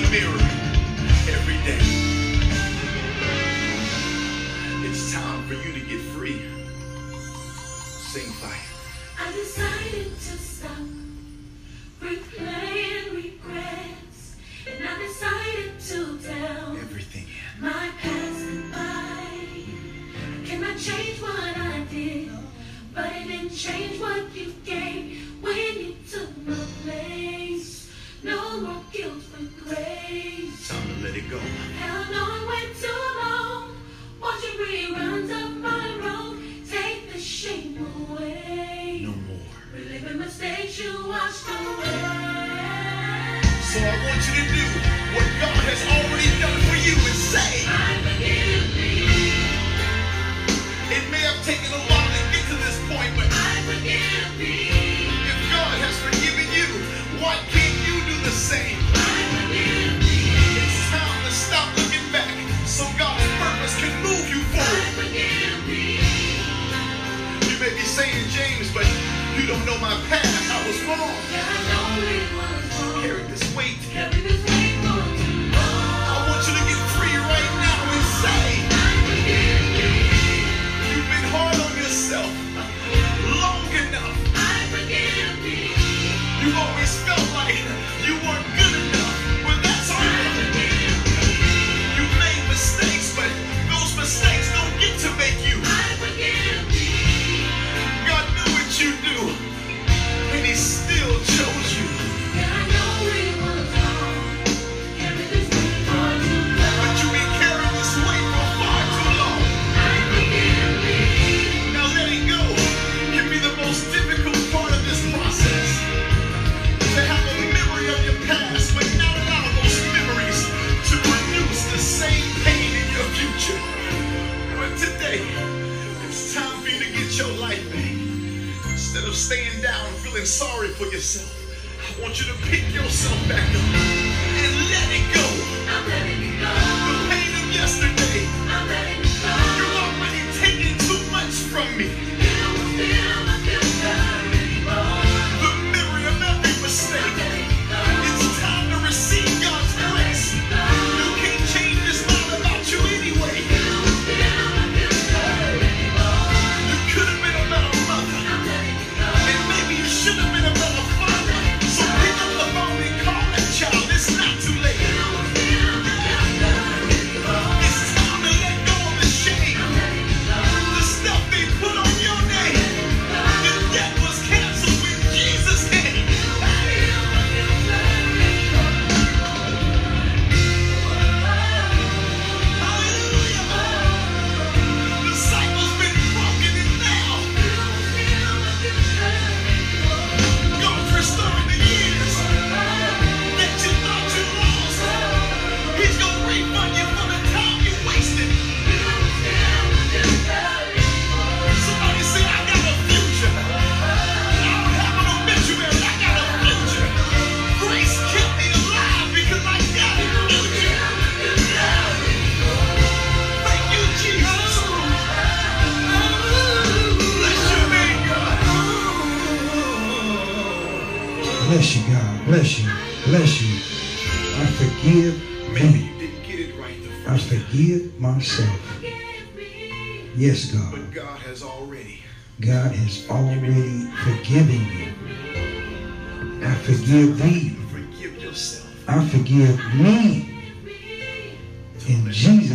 the mirror. Bless you, God. Bless you. Bless you. I forgive me. I forgive myself. Yes, God. But God has already. God has already forgiven you. I forgive thee. I forgive me. In Jesus.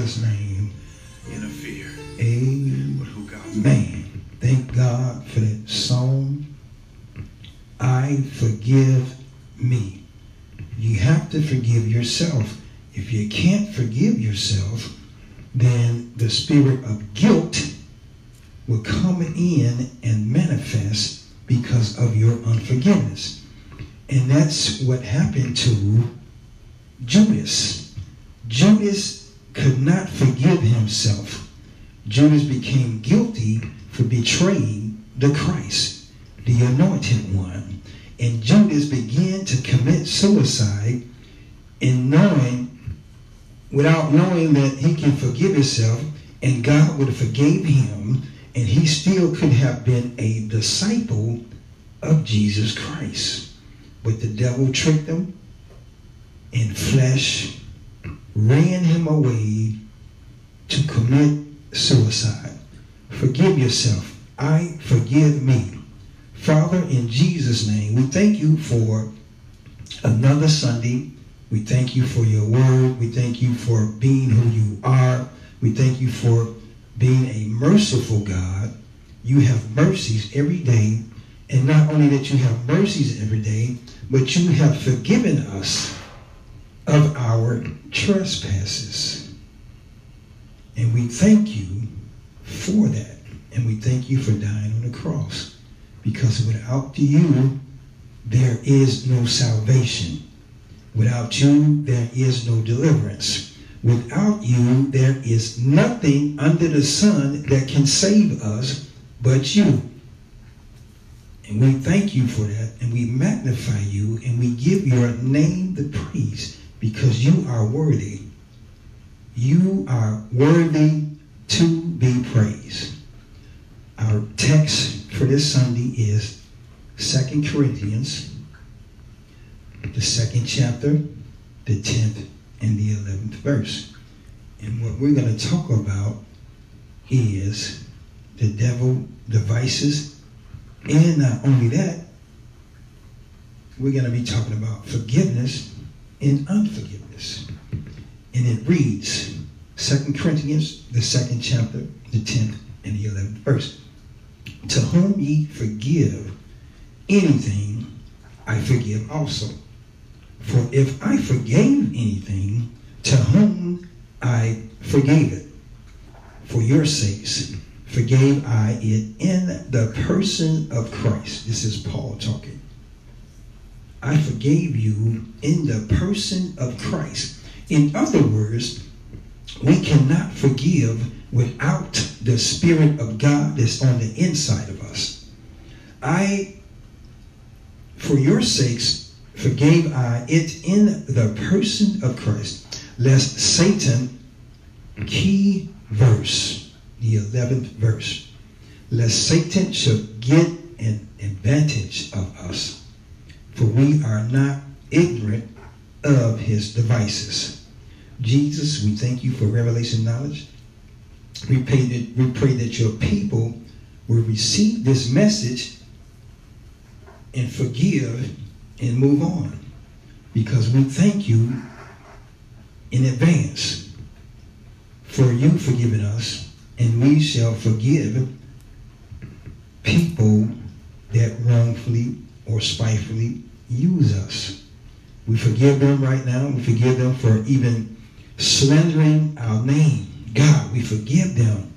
forgive me. You have to forgive yourself. If you can't forgive yourself, then the spirit of guilt will come in and manifest because of your unforgiveness. And that's what happened to Judas. Judas could not forgive himself. Judas became guilty for betraying the Christ, the anointed one. And Judas began to commit suicide in knowing, without knowing that he can forgive himself and God would have forgave him and he still could have been a disciple of Jesus Christ. But the devil tricked him and flesh ran him away to commit suicide. Forgive yourself. I forgive me. Father, in Jesus' name, we thank you for another Sunday. We thank you for your word. We thank you for being who you are. We thank you for being a merciful God. You have mercies every day. And not only that you have mercies every day, but you have forgiven us of our trespasses. And we thank you for that. And we thank you for dying on the cross. Because without you, there is no salvation. Without you, there is no deliverance. Without you, there is nothing under the sun that can save us but you. And we thank you for that, and we magnify you, and we give your name the praise because you are worthy. You are worthy to be praised. Our text for this Sunday is Second Corinthians, the second chapter, the 10th and the 11th verse. And what we're going to talk about is the devil devices. And not only that, we're going to be talking about forgiveness and unforgiveness. And it reads, Second Corinthians, the second chapter, the 10th and the 11th verse. To whom ye forgive anything, I forgive also. For if I forgave anything, to whom I forgave it, for your sakes forgave I it in the person of Christ. This is Paul talking. I forgave you in the person of Christ. In other words, we cannot forgive without the Spirit of God that's on the inside of us. I, for your sakes, forgave I it in the person of Christ, lest Satan, key verse, the 11th verse, lest Satan should get an advantage of us, for we are not ignorant of his devices. Jesus, we thank you for revelation knowledge. We pray that, we pray that your people will receive this message and forgive and move on. Because we thank you in advance for you forgiving us, and we shall forgive people that wrongfully or spitefully use us. We forgive them right now. We forgive them for even slandering our name. God, we forgive them.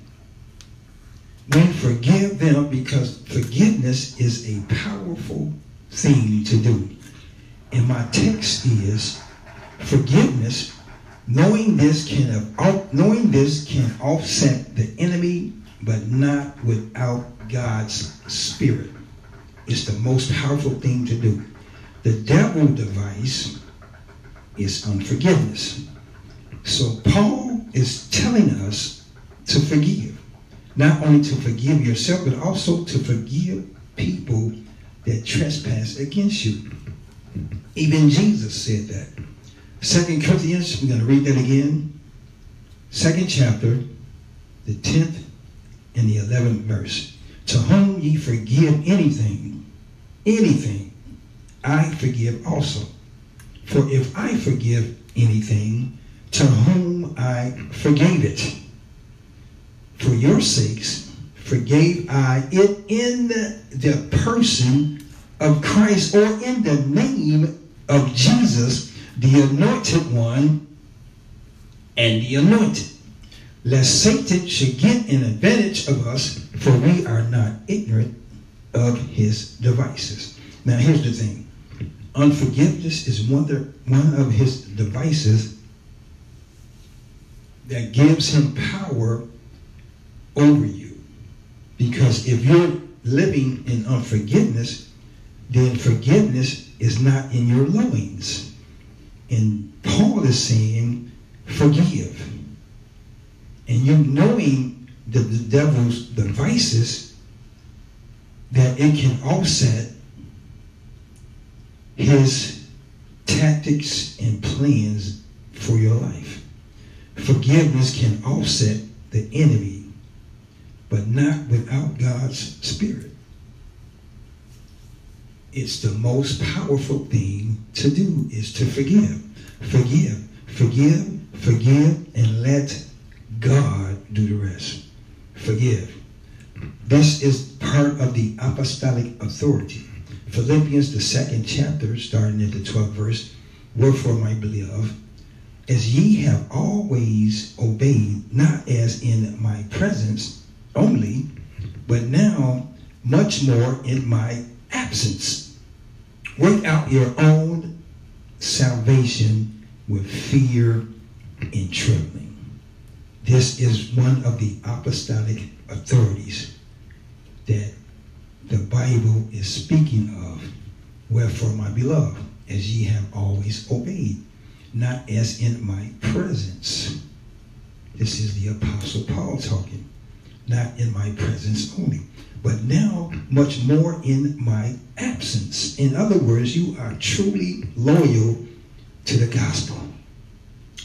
We forgive them because forgiveness is a powerful thing to do. And my text is forgiveness. Knowing this can knowing this can offset the enemy, but not without God's spirit. It's the most powerful thing to do. The devil device is unforgiveness. So Paul is telling us to forgive. Not only to forgive yourself, but also to forgive people that trespass against you. Even Jesus said that. Second Corinthians, we're going to read that again. Second chapter, the 10th and the 11th verse. To whom ye forgive anything, anything, I forgive also. For if I forgive anything, to whom I forgave it. For your sakes, forgave I it in the, person of Christ or in the name of Jesus, the anointed one and the anointed. Lest Satan should get an advantage of us, for we are not ignorant of his devices. Now, here's the thing unforgiveness is one of his devices that gives him power over you. Because if you're living in unforgiveness, then forgiveness is not in your loins. And Paul is saying, forgive. And you knowing the, the devil's devices, that it can offset his tactics and plans for your life. Forgiveness can offset the enemy, but not without God's Spirit. It's the most powerful thing to do is to forgive. Forgive, forgive, forgive, and let God do the rest. Forgive. This is part of the apostolic authority. Philippians, the second chapter, starting at the 12th verse, Wherefore, my beloved, as ye have always obeyed, not as in my presence only, but now much more in my absence. Work out your own salvation with fear and trembling. This is one of the apostolic authorities that the Bible is speaking of. Wherefore, my beloved, as ye have always obeyed, not as in my presence. This is the Apostle Paul talking. Not in my presence only, but now much more in my absence. In other words, you are truly loyal to the gospel.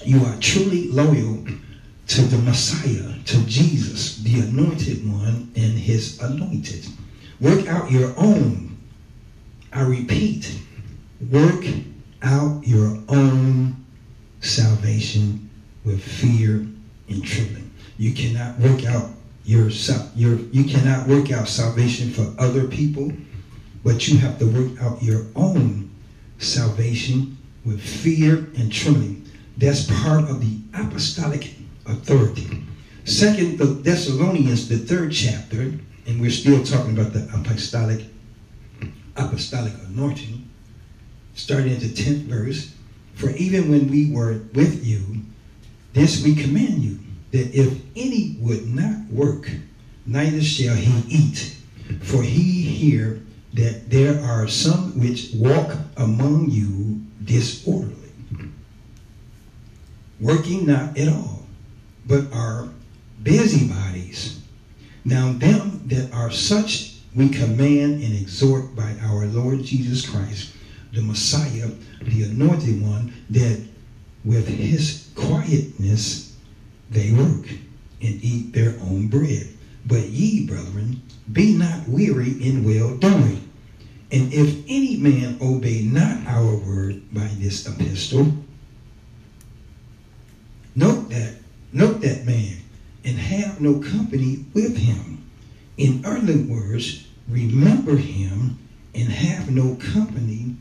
You are truly loyal to the Messiah, to Jesus, the anointed one, and his anointed. Work out your own. I repeat, work out your own salvation with fear and trembling. You cannot work out your, your you cannot work out salvation for other people, but you have to work out your own salvation with fear and trembling. That's part of the apostolic authority. Second the Thessalonians, the third chapter, and we're still talking about the apostolic apostolic anointing, starting at the 10th verse. For even when we were with you, this we command you, that if any would not work, neither shall he eat. For he hear that there are some which walk among you disorderly, working not at all, but are busybodies. Now them that are such we command and exhort by our Lord Jesus Christ, the Messiah, the anointed one, that with his quietness they work and eat their own bread. But ye, brethren, be not weary in well doing. And if any man obey not our word by this epistle, note that, note that man, and have no company with him. In other words, remember him and have no company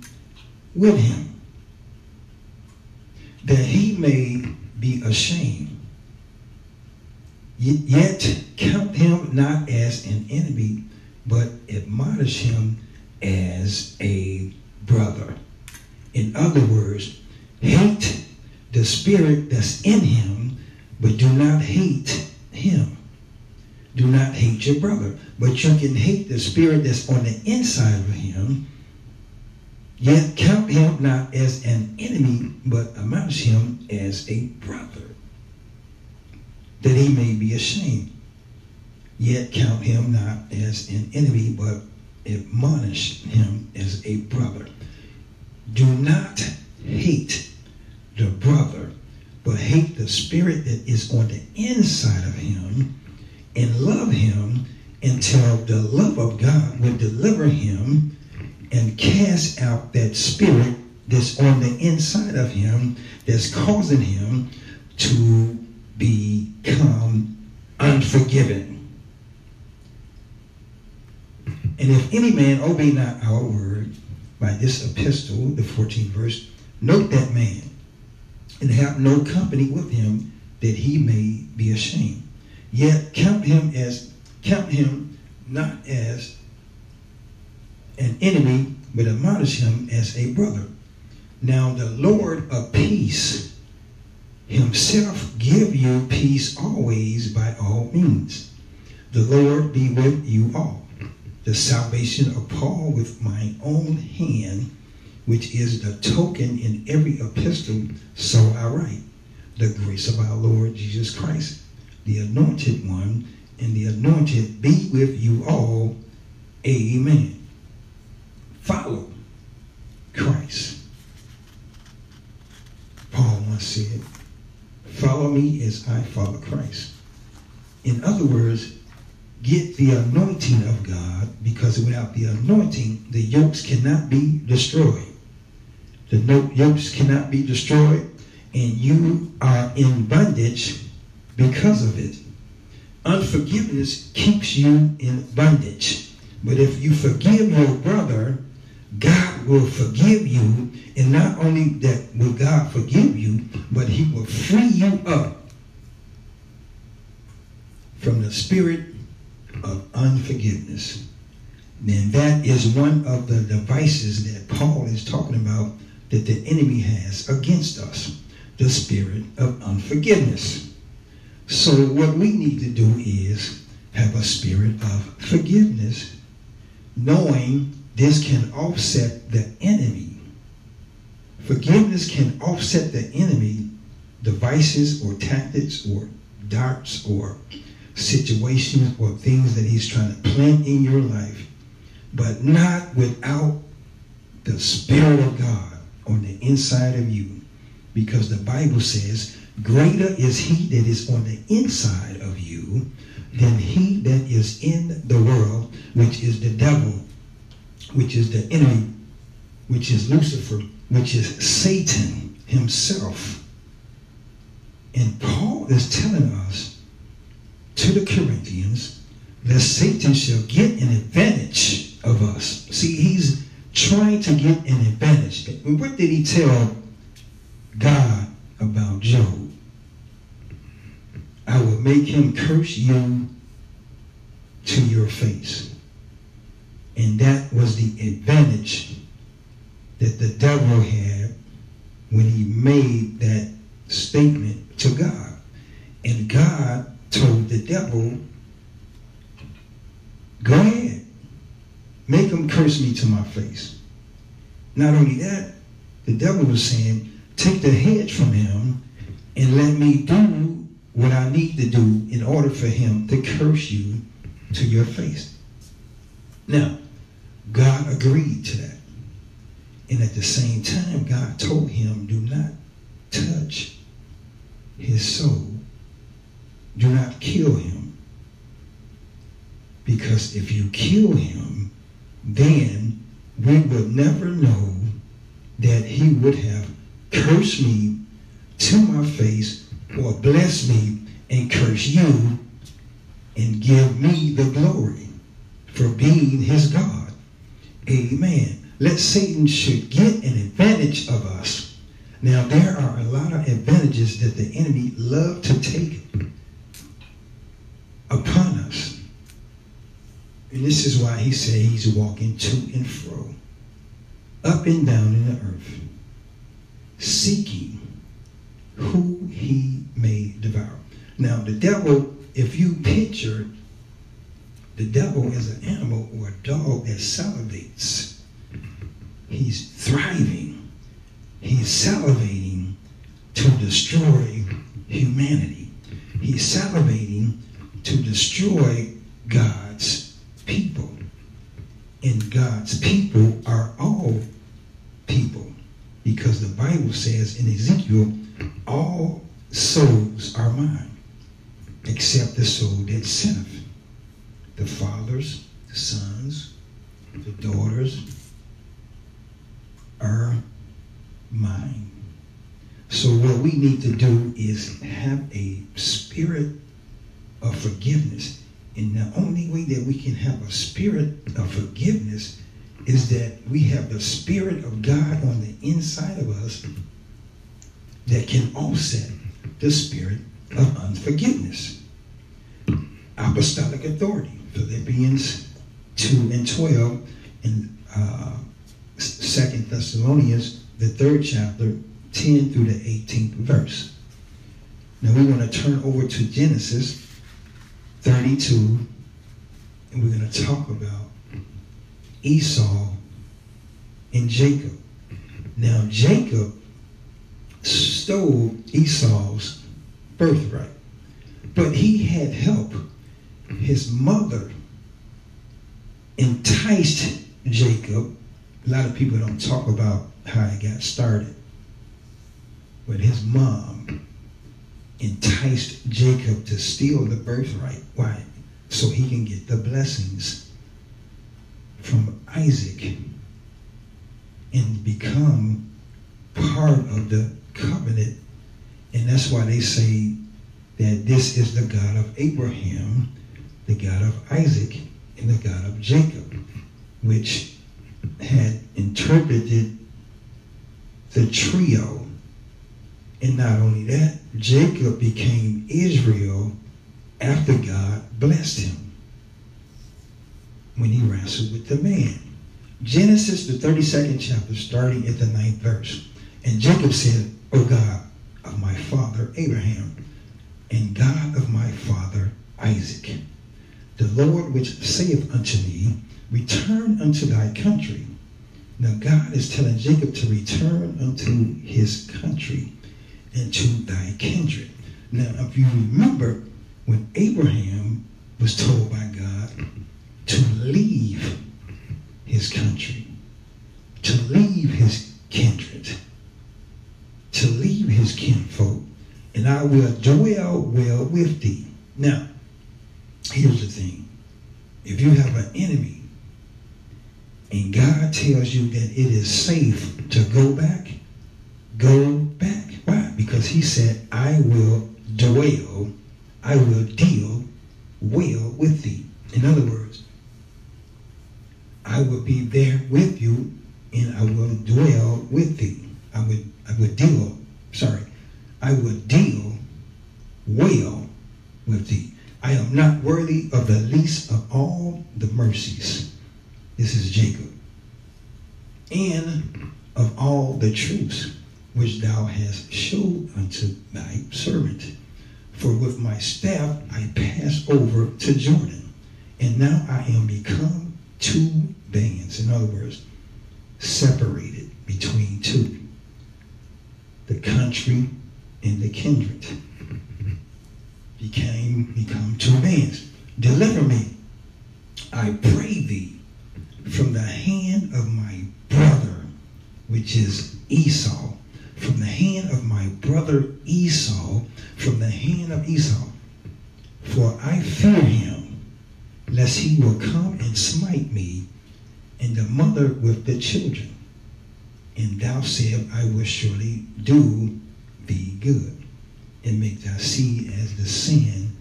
with him, that he may be ashamed. Yet count him not as an enemy, but admonish him as a brother. In other words, hate the spirit that's in him, but do not hate him. Do not hate your brother, but you can hate the spirit that's on the inside of him. Yet count him not as an enemy, but admonish him as a brother, that he may be ashamed. Yet count him not as an enemy, but admonish him as a brother. Do not hate the brother, but hate the spirit that is on the inside of him and love him until the love of God will deliver him and cast out that spirit that's on the inside of him that's causing him to become unforgiven. And if any man obey not our word by this epistle, the 14th verse, note that man and have no company with him that he may be ashamed. Yet count him as count him not as an enemy, but admonish him as a brother. Now the Lord of peace himself give you peace always by all means. The Lord be with you all. The salvation of Paul with my own hand, which is the token in every epistle, so I write. The grace of our Lord Jesus Christ the anointed one, and the anointed be with you all. Amen. Follow Christ. Paul once said, Follow me as I follow Christ. In other words, get the anointing of God because without the anointing, the yokes cannot be destroyed. The yokes cannot be destroyed, and you are in bondage because of it. Unforgiveness keeps you in bondage. But if you forgive your brother, God will forgive you. And not only that will God forgive you, but he will free you up from the spirit of unforgiveness. Then that is one of the devices that Paul is talking about that the enemy has against us the spirit of unforgiveness. So, what we need to do is have a spirit of forgiveness, knowing this can offset the enemy. Forgiveness can offset the enemy devices or tactics or darts or situations or things that he's trying to plant in your life, but not without the Spirit of God on the inside of you. Because the Bible says, Greater is he that is on the inside of you than he that is in the world, which is the devil, which is the enemy, which is Lucifer, which is Satan himself. And Paul is telling us to the Corinthians that Satan shall get an advantage of us. See, he's trying to get an advantage. What did he tell God about Job? I will make him curse you to your face. And that was the advantage that the devil had when he made that statement to God. And God told the devil, go ahead, make him curse me to my face. Not only that, the devil was saying, take the head from him and let me do what I need to do in order for him to curse you to your face. Now, God agreed to that. And at the same time, God told him, do not touch his soul. Do not kill him. Because if you kill him, then we would never know that he would have cursed me to my face or blessed me and curse you and give me the glory for being his God. Amen. Let Satan should get an advantage of us. Now there are a lot of advantages that the enemy love to take upon us. And this is why he said he's walking to and fro, up and down in the earth, seeking who he may devour. Now, the devil, if you picture the devil is an animal or a dog that salivates, he's thriving, he's salivating to destroy humanity. He's salivating to destroy God's people. And God's people are all people. Because the Bible says in Ezekiel, all souls are mine, except the soul that sinneth. The fathers, the sons, the daughters are mine. So what we need to do is have a spirit of forgiveness. And the only way that we can have a spirit of forgiveness is that we have the spirit of God on the inside of us that can offset the spirit of unforgiveness. Apostolic authority, Philippians 2 and 12, and uh, 2 Thessalonians, the third chapter, 10 through the 18th verse. Now we want to turn over to Genesis 32, and we're going to talk about Esau and Jacob. Now, Jacob stole Esau's birthright, but he had help. His mother enticed Jacob. A lot of people don't talk about how it got started, but his mom enticed Jacob to steal the birthright. Why? So he can get the blessings from Isaac and become part of the covenant. And that's why they say that this is the God of Abraham, the God of Isaac, and the God of Jacob, which had interpreted the trio. And not only that, Jacob became Israel after God blessed him when he wrestled with the man. Genesis, the 32nd chapter, starting at the ninth verse. And Jacob said, O God of my father Abraham, and God of my father Isaac, the Lord which saith unto me, Return unto thy country. Now God is telling Jacob to return unto his country and to thy kindred. Now, if you remember, when Abraham was told by God to leave his country, to leave his kindred, to leave his kinfolk, and I will dwell well with thee. Now, here's the thing. If you have an enemy and God tells you that it is safe to go back, go back. Why? Because he said, I will dwell, I will deal well with thee. In other words, I will be there with you and I will dwell with thee. I would I would deal, sorry, I would deal well with thee. I am not worthy of the least of all the mercies. This is Jacob. And of all the truths which thou hast showed unto thy servant. For with my staff I pass over to Jordan, and now I am become two bands. In other words, separated between two the country and the kindred. Became become two bands. Deliver me, I pray thee, from the hand of my brother, which is Esau, from the hand of my brother Esau, from the hand of Esau. For I fear him, lest he will come and smite me, and the mother with the children. And thou said, I will surely do thee good, and make thy seed as the sin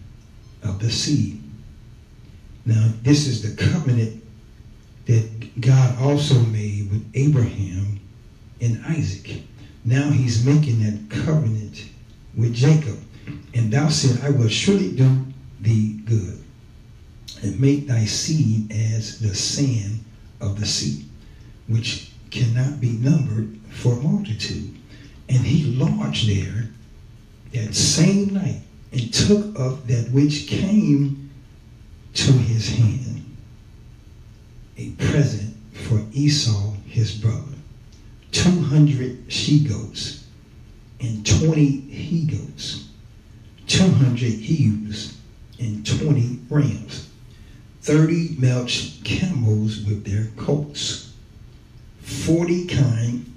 of the sea. Now, this is the covenant that God also made with Abraham and Isaac. Now he's making that covenant with Jacob. And thou said, I will surely do thee good, and make thy seed as the sand of the sea, which cannot be numbered for multitude. And he lodged there that same night and took up that which came to his hand a present for Esau his brother. 200 she goats and 20 he goats, 200 ewes and 20 rams, 30 milch camels with their coats, 40 kine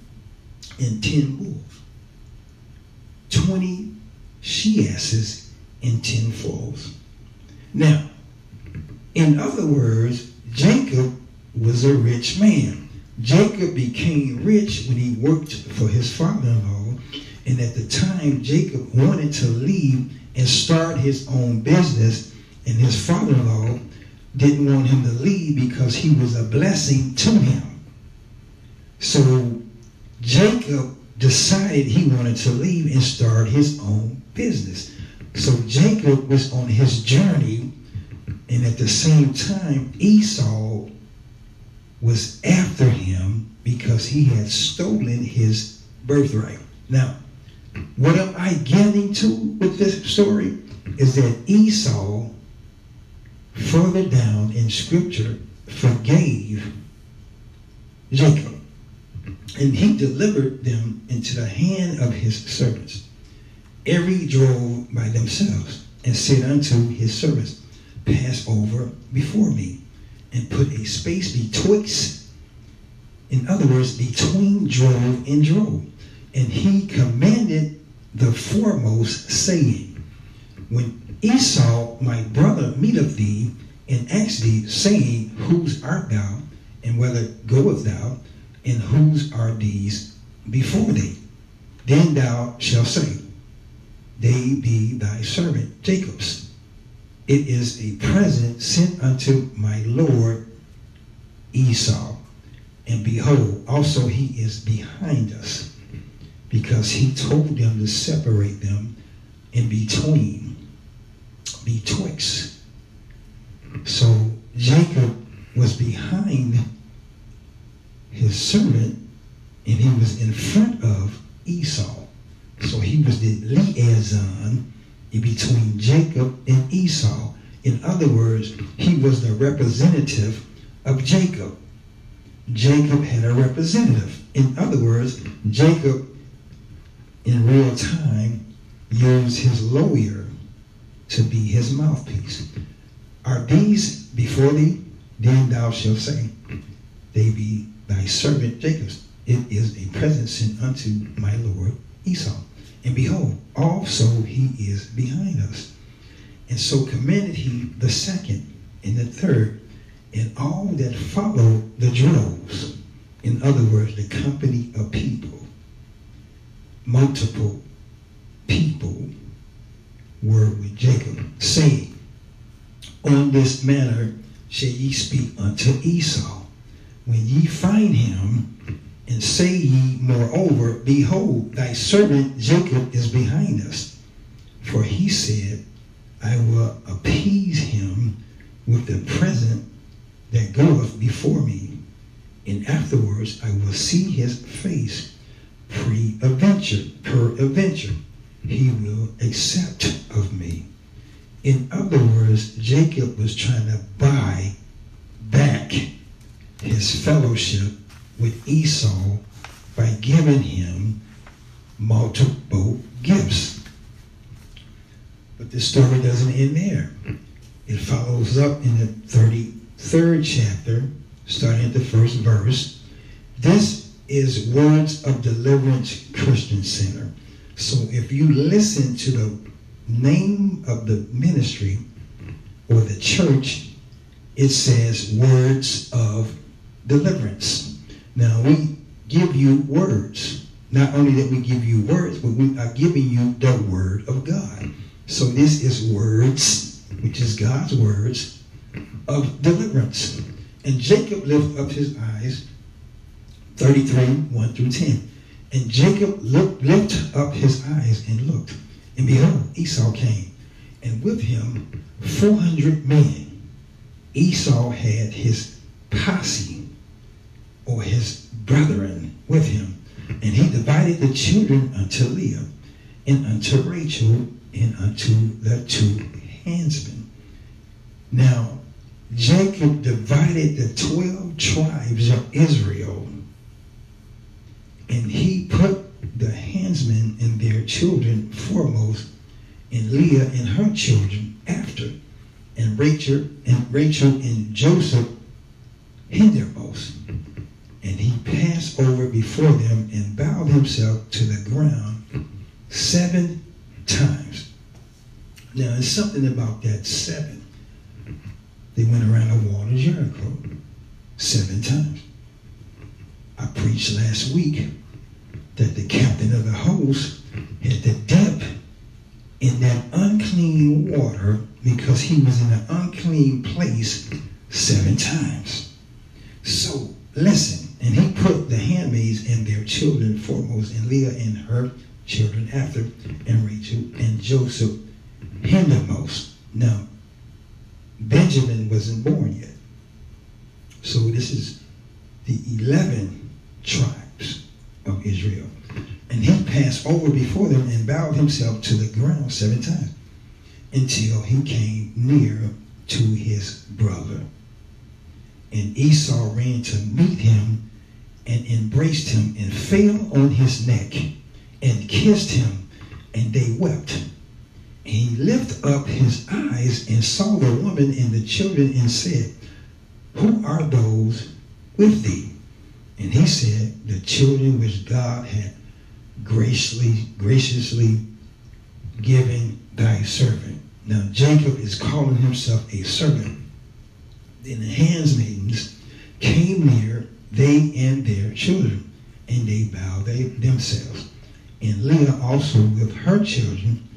and 10 bulls, 20 she asses 10 foals. Now, in other words, Jacob was a rich man. Jacob became rich when he worked for his father-in-law. And at the time, Jacob wanted to leave and start his own business. And his father-in-law didn't want him to leave because he was a blessing to him. So Jacob decided he wanted to leave and start his own business. So Jacob was on his journey, and at the same time, Esau was after him because he had stolen his birthright. Now, what am I getting to with this story is that Esau, further down in scripture, forgave Jacob. And he delivered them into the hand of his servants. Every drove by themselves and said unto his servants, Pass over before me and put a space betwixt, in other words, between drove and drove. And he commanded the foremost, saying, When Esau, my brother, meeteth thee, and ask thee, saying, Whose art thou, and whither goest thou, and whose are these before thee? Then thou shalt say, They be thy servant Jacob's. It is a present sent unto my Lord Esau. And behold, also he is behind us, because he told them to separate them in between, betwixt. So Jacob was behind his servant, and he was in front of Esau. So he was the liaison um, in between Jacob and Esau. In other words, he was the representative of Jacob. Jacob had a representative. In other words, Jacob, in real time, used his lawyer to be his mouthpiece. Are these before thee? Then thou shalt say, They be thy servant Jacob's. It is a present sent unto my Lord Esau. And behold, also he is behind us. And so commanded he the second and the third and all that follow the droves. In other words, the company of people, multiple people were with Jacob, saying, On this manner shall ye speak unto Esau. When ye find him, and say ye, moreover, Behold, thy servant Jacob is behind us. For he said, I will appease him with the present that goeth before me, and afterwards I will see his face pre-adventure, per adventure. He will accept of me. In other words, Jacob was trying to buy back his fellowship with Esau by giving him multiple gifts. But the story doesn't end there. It follows up in the 33rd chapter, starting at the first verse. This is Words of Deliverance Christian Center. So if you listen to the name of the ministry or the church, it says Words of Deliverance. Now we give you words. Not only that we give you words, but we are giving you the word of God. So this is words, which is God's words of deliverance. And Jacob lifted up his eyes, 33, 1 through 10. And Jacob looked, lifted up his eyes and looked, and behold, Esau came, and with him 400 men. Esau had his posse, or his brethren, with him, and he divided the children unto Leah, and unto Rachel, and unto the two handsmen. Now, Jacob divided the 12 tribes of Israel, and he put the handsmen and their children foremost, and Leah and her children after, and Rachel and Rachel and Joseph hindermost. And he passed over before them and bowed himself to the ground seven times. Now, there's something about that seven. They went around the wall of Jericho seven times. I preached last week that the captain of the host had to dip in that unclean water because he was in an unclean place seven times. So, listen. And he put the handmaids and their children foremost, and Leah and her children after, and Rachel and Joseph hindermost. Now, Benjamin wasn't born yet. So this is the 11 tribes of Israel. And he passed over before them and bowed himself to the ground seven times until he came near to his brother. And Esau ran to meet him and embraced him and fell on his neck and kissed him, and they wept. And he lifted up his eyes and saw the woman and the children and said, Who are those with thee? And he said, The children which God had graciously, graciously given thy servant. Now Jacob is calling himself a servant. Then the handmaidens came near, they and their children, and they bowed they, themselves. And Leah also with her children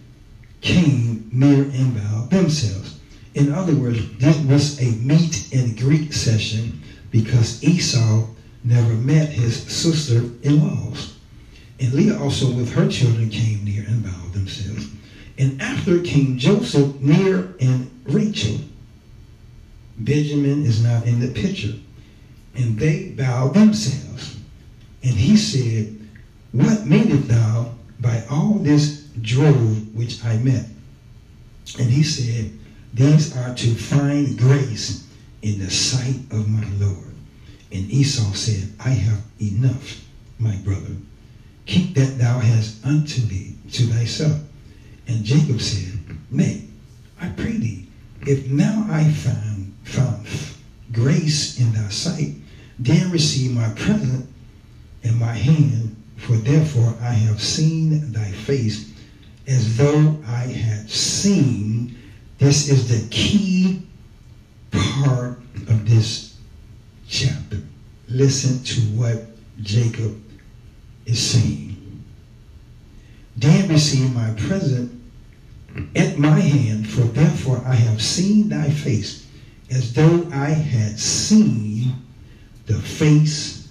came near and bowed themselves. In other words, this was a meet and greet session because Esau never met his sister-in-laws. And Leah also with her children came near and bowed themselves. And after came Joseph near and Rachel. Benjamin is not in the picture. And they bowed themselves. And he said, What meanest thou by all this drove which I met? And he said, These are to find grace in the sight of my Lord. And Esau said, I have enough, my brother. Keep that thou hast unto thee to thyself. And Jacob said, Nay, I pray thee, if now I find found grace in thy sight, then receive my present in my hand, for therefore I have seen thy face as though I had seen. This is the key part of this chapter. Listen to what Jacob is saying. Then receive my present at my hand, for therefore I have seen thy face as though I had seen the face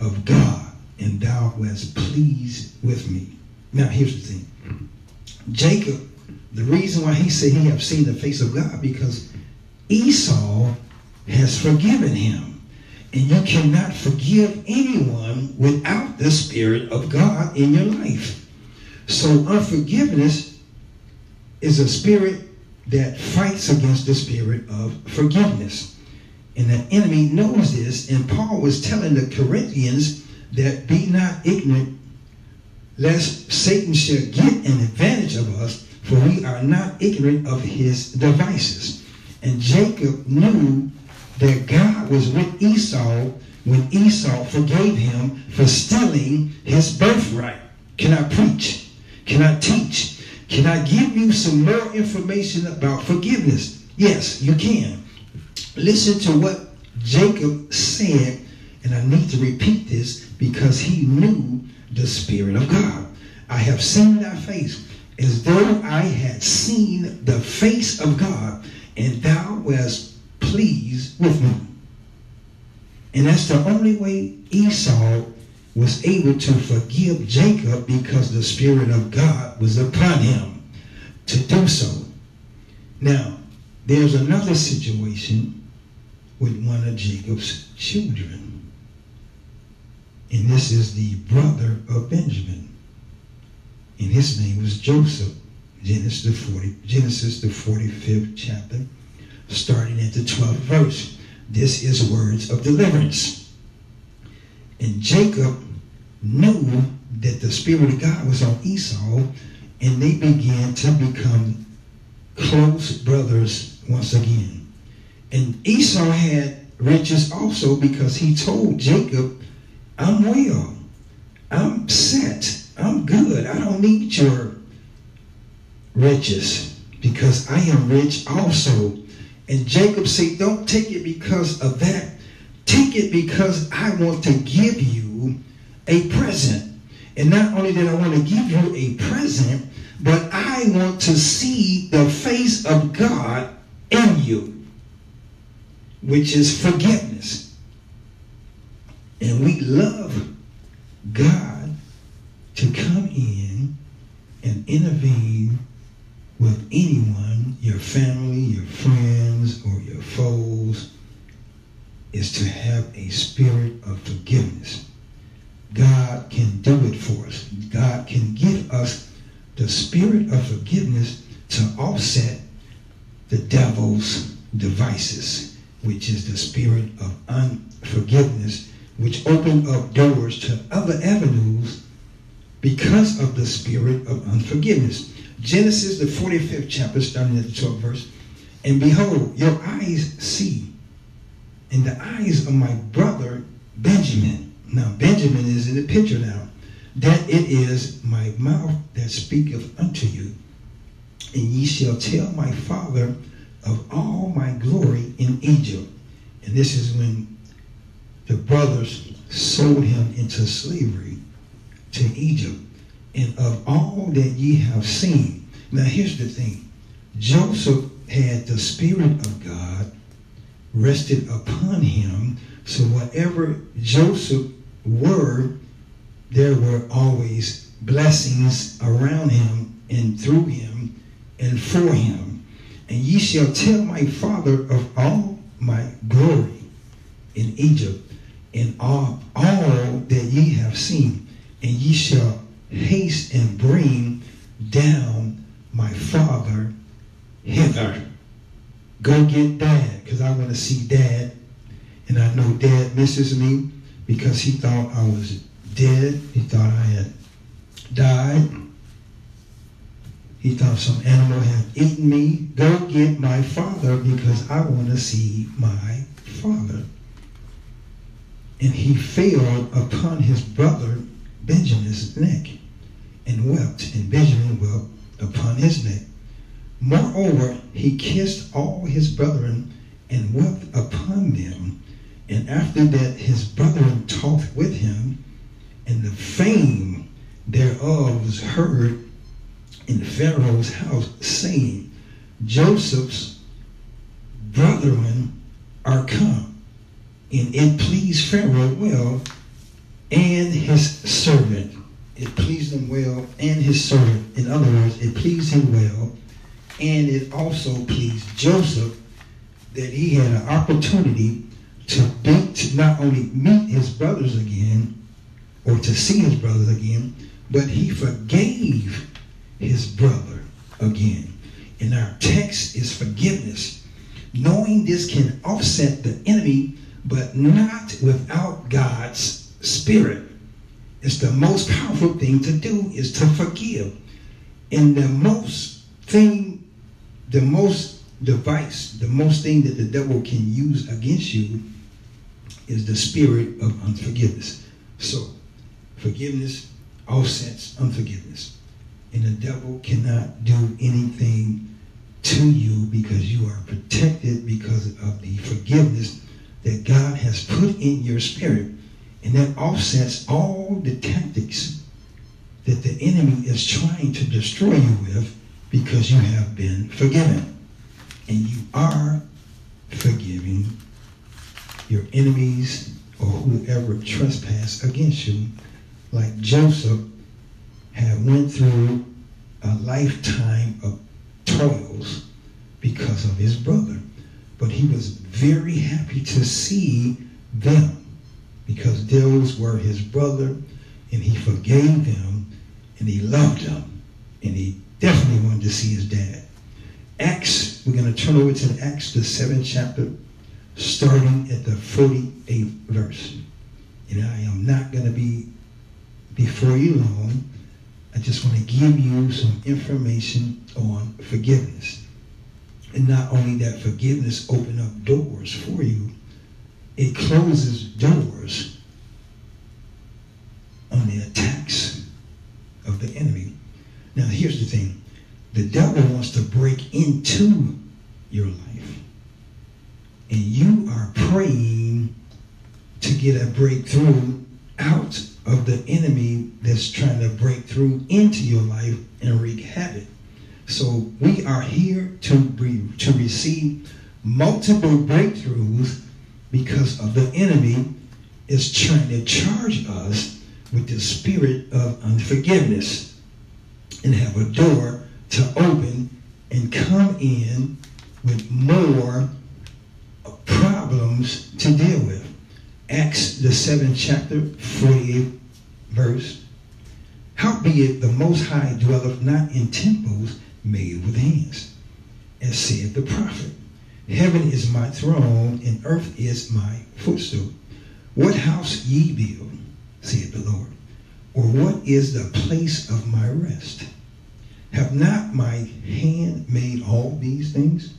of God, and thou wast pleased with me. Now here's the thing. Jacob, the reason why he said he have seen the face of God, because Esau has forgiven him. And you cannot forgive anyone without the Spirit of God in your life. So unforgiveness is a spirit that fights against the spirit of forgiveness. And the enemy knows this, and Paul was telling the Corinthians that be not ignorant, lest Satan shall get an advantage of us, for we are not ignorant of his devices. And Jacob knew that God was with Esau when Esau forgave him for stealing his birthright. Can I preach? Can I teach? Can I give you some more information about forgiveness? Yes, you can. Listen to what Jacob said, and I need to repeat this because he knew the Spirit of God. I have seen thy face as though I had seen the face of God, and thou wast pleased with me. And that's the only way Esau was able to forgive Jacob because the Spirit of God was upon him to do so. Now, there's another situation with one of Jacob's children. And this is the brother of Benjamin. And his name was Joseph. Genesis the 40, Genesis the 45th chapter, starting at the 12th verse. This is words of deliverance. And Jacob knew that the Spirit of God was on Esau, and they began to become close brothers once again. And Esau had riches also because he told Jacob, I'm well. I'm set. I'm good. I don't need your riches because I am rich also. And Jacob said, Don't take it because of that. Take it because I want to give you a present. And not only did I want to give you a present, but I want to see the face of God in you, which is forgiveness. And we love God to come in and intervene with anyone, your family, your friends, or your foes, is to have a spirit of forgiveness. God can do it for us. God can give us the spirit of forgiveness to offset the devil's devices, which is the spirit of unforgiveness, which opened up doors to other avenues because of the spirit of unforgiveness. Genesis, the 45th chapter, starting at the 12th verse. And behold, your eyes see, and the eyes of my brother Benjamin. Now, Benjamin is in the picture now. That it is my mouth that speaketh unto you. and ye shall tell my father of all my glory in Egypt. And this is when the brothers sold him into slavery to Egypt. And of all that ye have seen. Now here's the thing. Joseph had the Spirit of God rested upon him. So whatever Joseph were, there were always blessings around him and through him and for him. And ye shall tell my father of all my glory in Egypt and all, all that ye have seen. And ye shall haste and bring down my father hither. Go get dad, because I want to see dad. And I know dad misses me because he thought I was dead. He thought I had died. He thought some animal had eaten me. Go get my father because I want to see my father. And he fell upon his brother Benjamin's neck and wept, and Benjamin wept upon his neck. Moreover, he kissed all his brethren and wept upon them. And after that, his brethren talked with him, and the fame thereof was heard in Pharaoh's house, saying, Joseph's brethren are come. And it pleased Pharaoh well and his servant. It pleased him well and his servant. In other words, it pleased him well and it also pleased Joseph that he had an opportunity to, be, to not only meet his brothers again or to see his brothers again, but he forgave his brother again. And our text is forgiveness. Knowing this can offset the enemy, but not without God's spirit. It's the most powerful thing to do is to forgive. And the most thing, the most device, the most thing that the devil can use against you is the spirit of unforgiveness. So, forgiveness offsets unforgiveness. And the devil cannot do anything to you because you are protected because of the forgiveness that God has put in your spirit. And that offsets all the tactics that the enemy is trying to destroy you with because you have been forgiven. And you are forgiving your enemies or whoever trespass against you. Like Joseph had went through a lifetime of toils because of his brother. But he was very happy to see them because those were his brother and he forgave them and he loved them and he definitely wanted to see his dad. Acts, we're going to turn over to Acts, the seventh chapter, starting at the 48th verse. And I am not going to be before you long. I just want to give you some information on forgiveness. And not only that forgiveness open up doors for you, it closes doors on the attacks of the enemy. Now here's the thing. The devil wants to break into your life. And you are praying to get a breakthrough out of the enemy that's trying to break through into your life and wreak havoc. So we are here to be, to receive multiple breakthroughs because of the enemy is trying to charge us with the spirit of unforgiveness and have a door to open and come in with more problems to deal with. Acts, the seventh chapter, 48th verse. Howbeit the Most High dwelleth not in temples made with hands, as saith the prophet. Heaven is my throne, and earth is my footstool. What house ye build, saith the Lord, or what is the place of my rest? Have not my hand made all these things?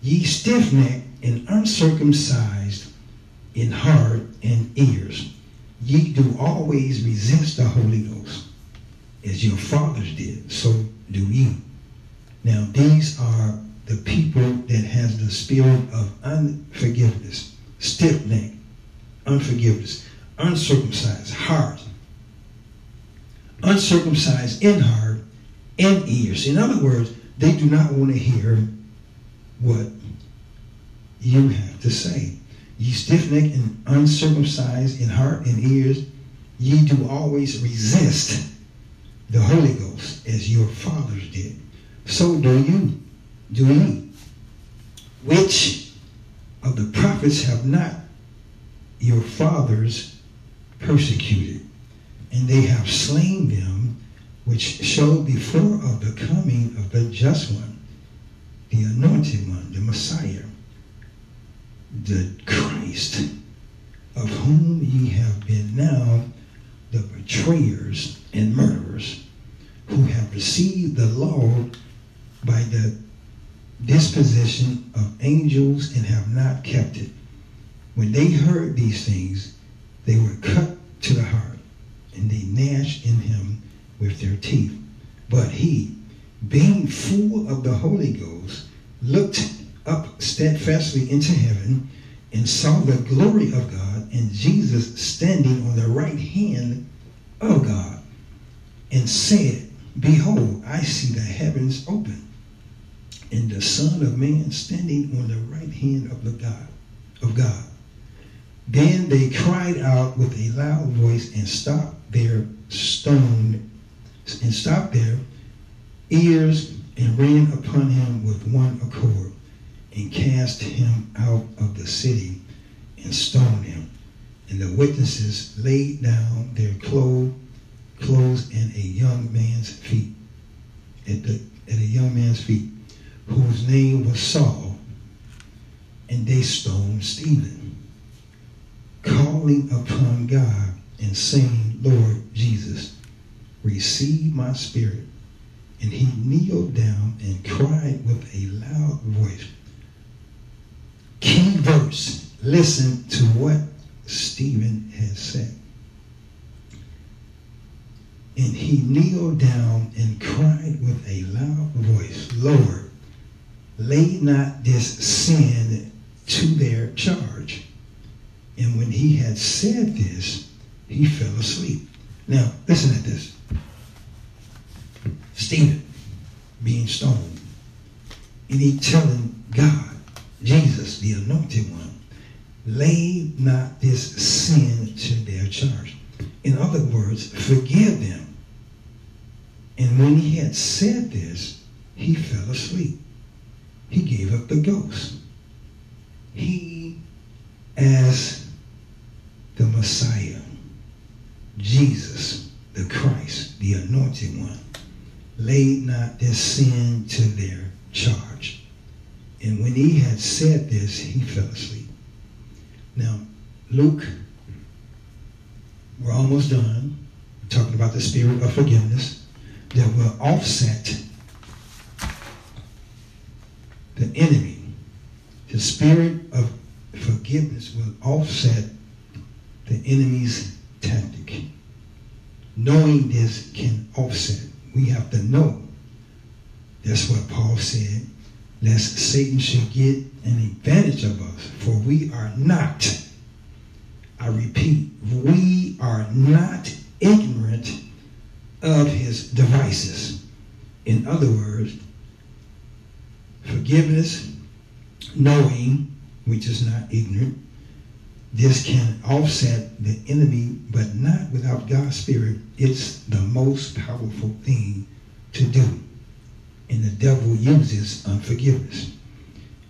Ye stiff-necked and uncircumcised in heart and ears, ye do always resist the Holy Ghost, as your fathers did, so do ye. Now, these are the people that has the spirit of unforgiveness, stiff neck, unforgiveness, uncircumcised heart, uncircumcised in heart and ears. In other words, they do not want to hear what you have to say. Ye stiff necked and uncircumcised in heart and ears, ye do always resist the Holy Ghost as your fathers did. So do you. Do ye. Which of the prophets have not your fathers persecuted? And they have slain them which showed before of the coming of the just one, the anointed one, the Messiah the Christ, of whom ye have been now the betrayers and murderers, who have received the law by the disposition of angels and have not kept it. When they heard these things, they were cut to the heart, and they gnashed in him with their teeth. But he, being full of the Holy Ghost, looked up steadfastly into heaven and saw the glory of God and Jesus standing on the right hand of God and said, Behold, I see the heavens open and the Son of Man standing on the right hand of the God of God. Then they cried out with a loud voice and stopped their stone and stopped their ears and ran upon him with one accord and cast him out of the city and stoned him. And the witnesses laid down their clothes, clothes at a young man's feet, at, the, at a young man's feet, whose name was Saul, and they stoned Stephen, calling upon God and saying, Lord Jesus, receive my spirit. And he kneeled down and cried with a loud voice, key verse. Listen to what Stephen has said. And he kneeled down and cried with a loud voice, Lord, lay not this sin to their charge. And when he had said this, he fell asleep. Now, listen at this. Stephen being stoned. And he telling God, Jesus, the anointed one, lay not this sin to their charge. In other words, forgive them. And when he had said this, he fell asleep. He gave up the ghost. He, as the Messiah, Jesus, the Christ, the anointed one, laid not this sin to their charge. And when he had said this, he fell asleep. Now, Luke, we're almost done. We're talking about the spirit of forgiveness that will offset the enemy. The spirit of forgiveness will offset the enemy's tactic. Knowing this can offset. We have to know. That's what Paul said lest Satan should get an advantage of us. For we are not, I repeat, we are not ignorant of his devices. In other words, forgiveness, knowing, which is not ignorant, this can offset the enemy, but not without God's Spirit. It's the most powerful thing to do and the devil uses unforgiveness.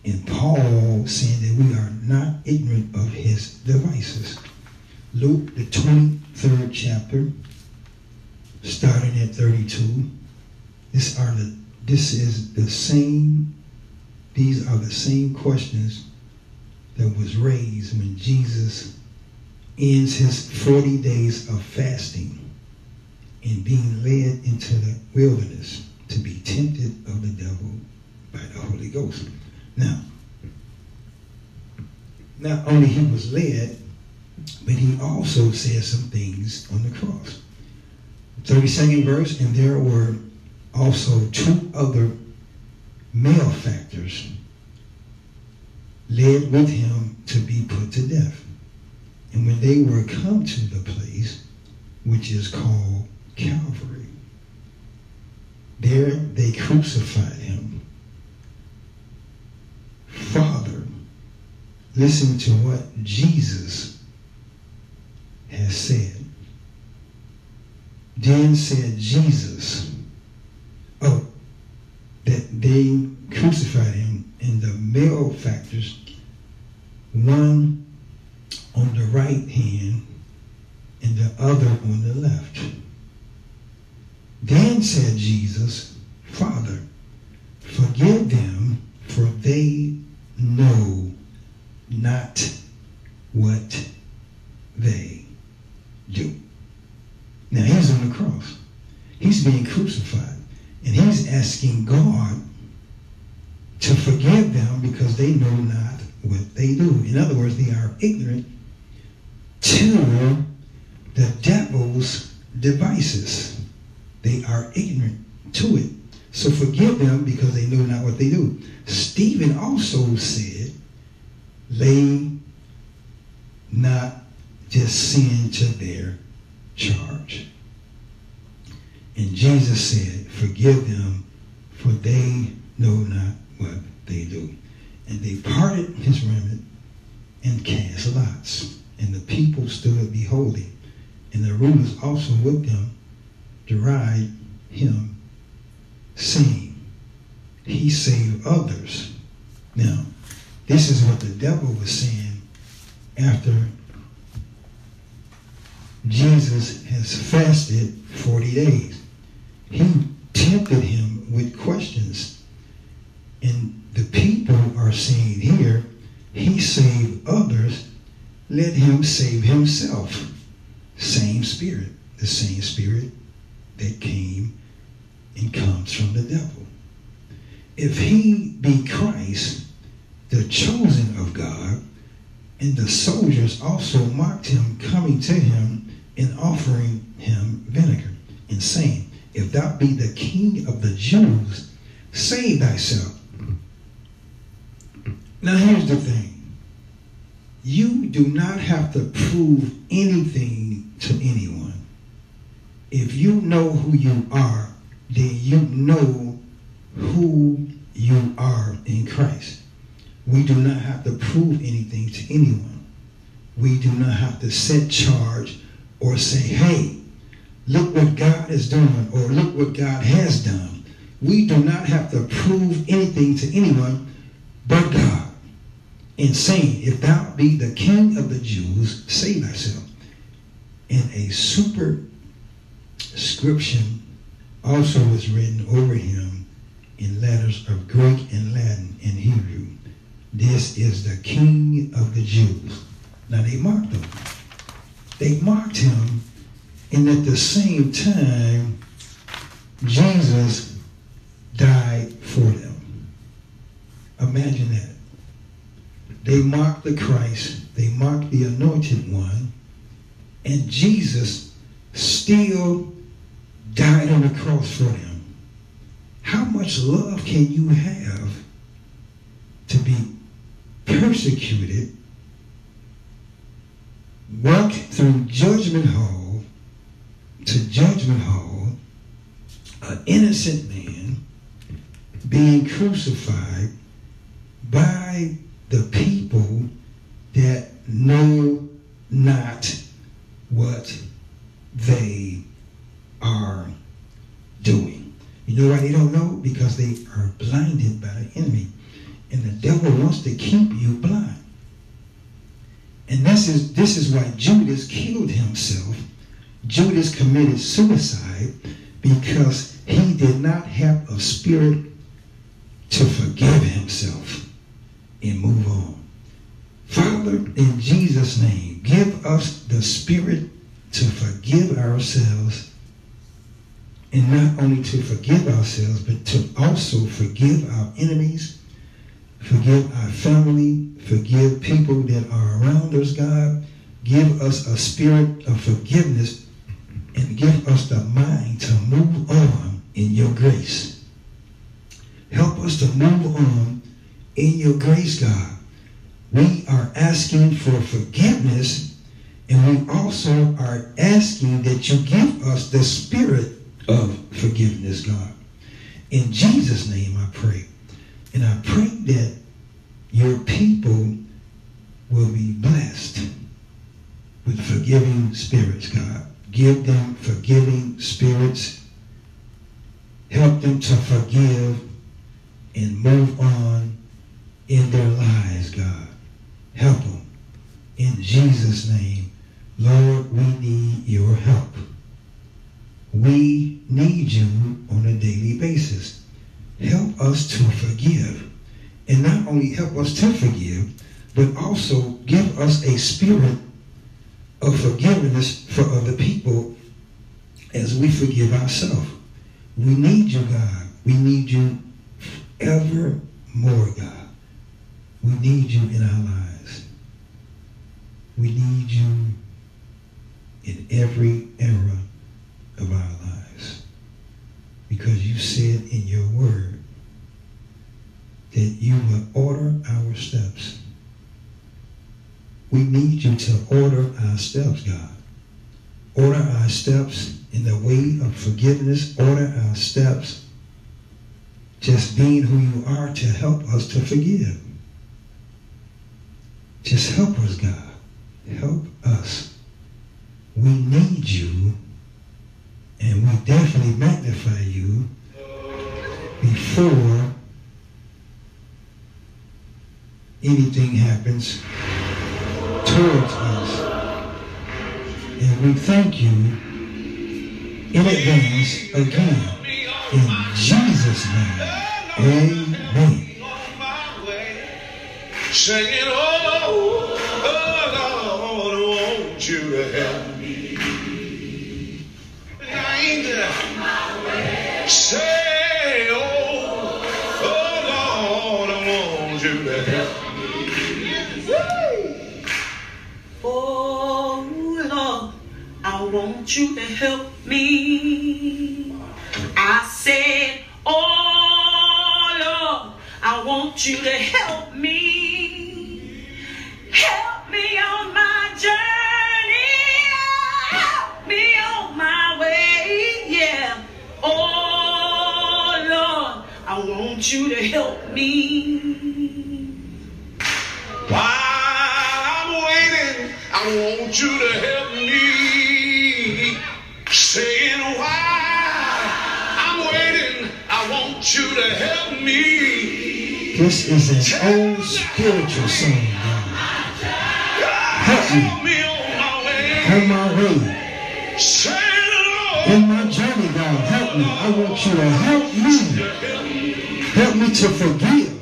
And Paul saying that we are not ignorant of his devices. Luke, the 23rd chapter, starting at 32. This are the this is the same, these are the same questions that was raised when Jesus ends his 40 days of fasting and being led into the wilderness to be tempted of the devil by the Holy Ghost. Now, not only he was led, but he also said some things on the cross. 32nd verse, and there were also two other malefactors led with him to be put to death. And when they were come to the place which is called Calvary, there they crucified him. Father, listen to what Jesus has said. Then said Jesus, oh, that they crucified him in the malefactors, one on the right hand and the other on the left. Then said Jesus, Father, forgive them, for they know not what they do. Now he's on the cross. He's being crucified. And he's asking God to forgive them because they know not what they do. In other words, they are ignorant to the devil's devices. They are ignorant to it. So forgive them because they know not what they do. Stephen also said, lay not this sin to their charge. And Jesus said, forgive them, for they know not what they do. And they parted his raiment and cast lots. And the people stood beholding. And the rulers also with them deride him, saying, He saved others. Now, this is what the devil was saying after Jesus has fasted 40 days. He tempted him with questions. And the people are saying here, he saved others, let him save himself. Same spirit, the same spirit that came and comes from the devil. If he be Christ, the chosen of God, and the soldiers also mocked him, coming to him and offering him vinegar, and saying, If thou be the king of the Jews, save thyself. Now here's the thing. You do not have to prove anything to anyone. If you know who you are, then you know who you are in Christ. We do not have to prove anything to anyone. We do not have to set charge or say, hey, look what God is doing or look what God has done. We do not have to prove anything to anyone but God. In saying, if thou be the king of the Jews, save thyself. And a superscription also was written over him in letters of Greek and Latin and Hebrew. This is the king of the Jews. Now they mocked him. They mocked him, and at the same time, Jesus died for them. Imagine that. They mocked the Christ, they mocked the anointed one, and Jesus still died on the cross for them. How much love can you have to be persecuted, walk through judgment hall to judgment hall, an innocent man being crucified by the people that know not what they are doing. You know why they don't know? Because they are blinded by the enemy. And the devil wants to keep you blind. And this is, this is why Judas killed himself. Judas committed suicide because he did not have a spirit to forgive himself and move on. Father, in Jesus' name, give us the spirit to forgive ourselves and not only to forgive ourselves, but to also forgive our enemies, forgive our family, forgive people that are around us, God. Give us a spirit of forgiveness and give us the mind to move on in your grace. Help us to move on in your grace, God. We are asking for forgiveness, and we also are asking that you give us the spirit of forgiveness, God. In Jesus' name I pray. And I pray that your people will be blessed with forgiving spirits, God. Give them forgiving spirits. Help them to forgive and move on in their lives, God. Help them. In Jesus' name, Lord, we need your help. We need you on a daily basis. Help us to forgive. And not only help us to forgive, but also give us a spirit of forgiveness for other people as we forgive ourselves. We need you, God. We need you ever more, God. We need you in our lives. We need you in every era of our lives. Because you said in your word that you will order our steps. We need you to order our steps, God. Order our steps in the way of forgiveness. Order our steps just being who you are to help us to forgive. Just help us, God. Help us. We need you, and we definitely magnify you before anything happens towards us. And we thank you in advance again. In Jesus' name. Amen. oh, oh, Lord, won't you help gonna say, oh, oh, Lord, I want you to help me. Oh Lord, I want you to help me. I said, Oh Lord, I want you to help me. Me. While I'm waiting, I want you to help me. Saying why I'm waiting, I want you to help me. This is an old spiritual song. Help me. On my way. On my way. Say, In my journey, God, help me. I want you to help me. Help me to forgive.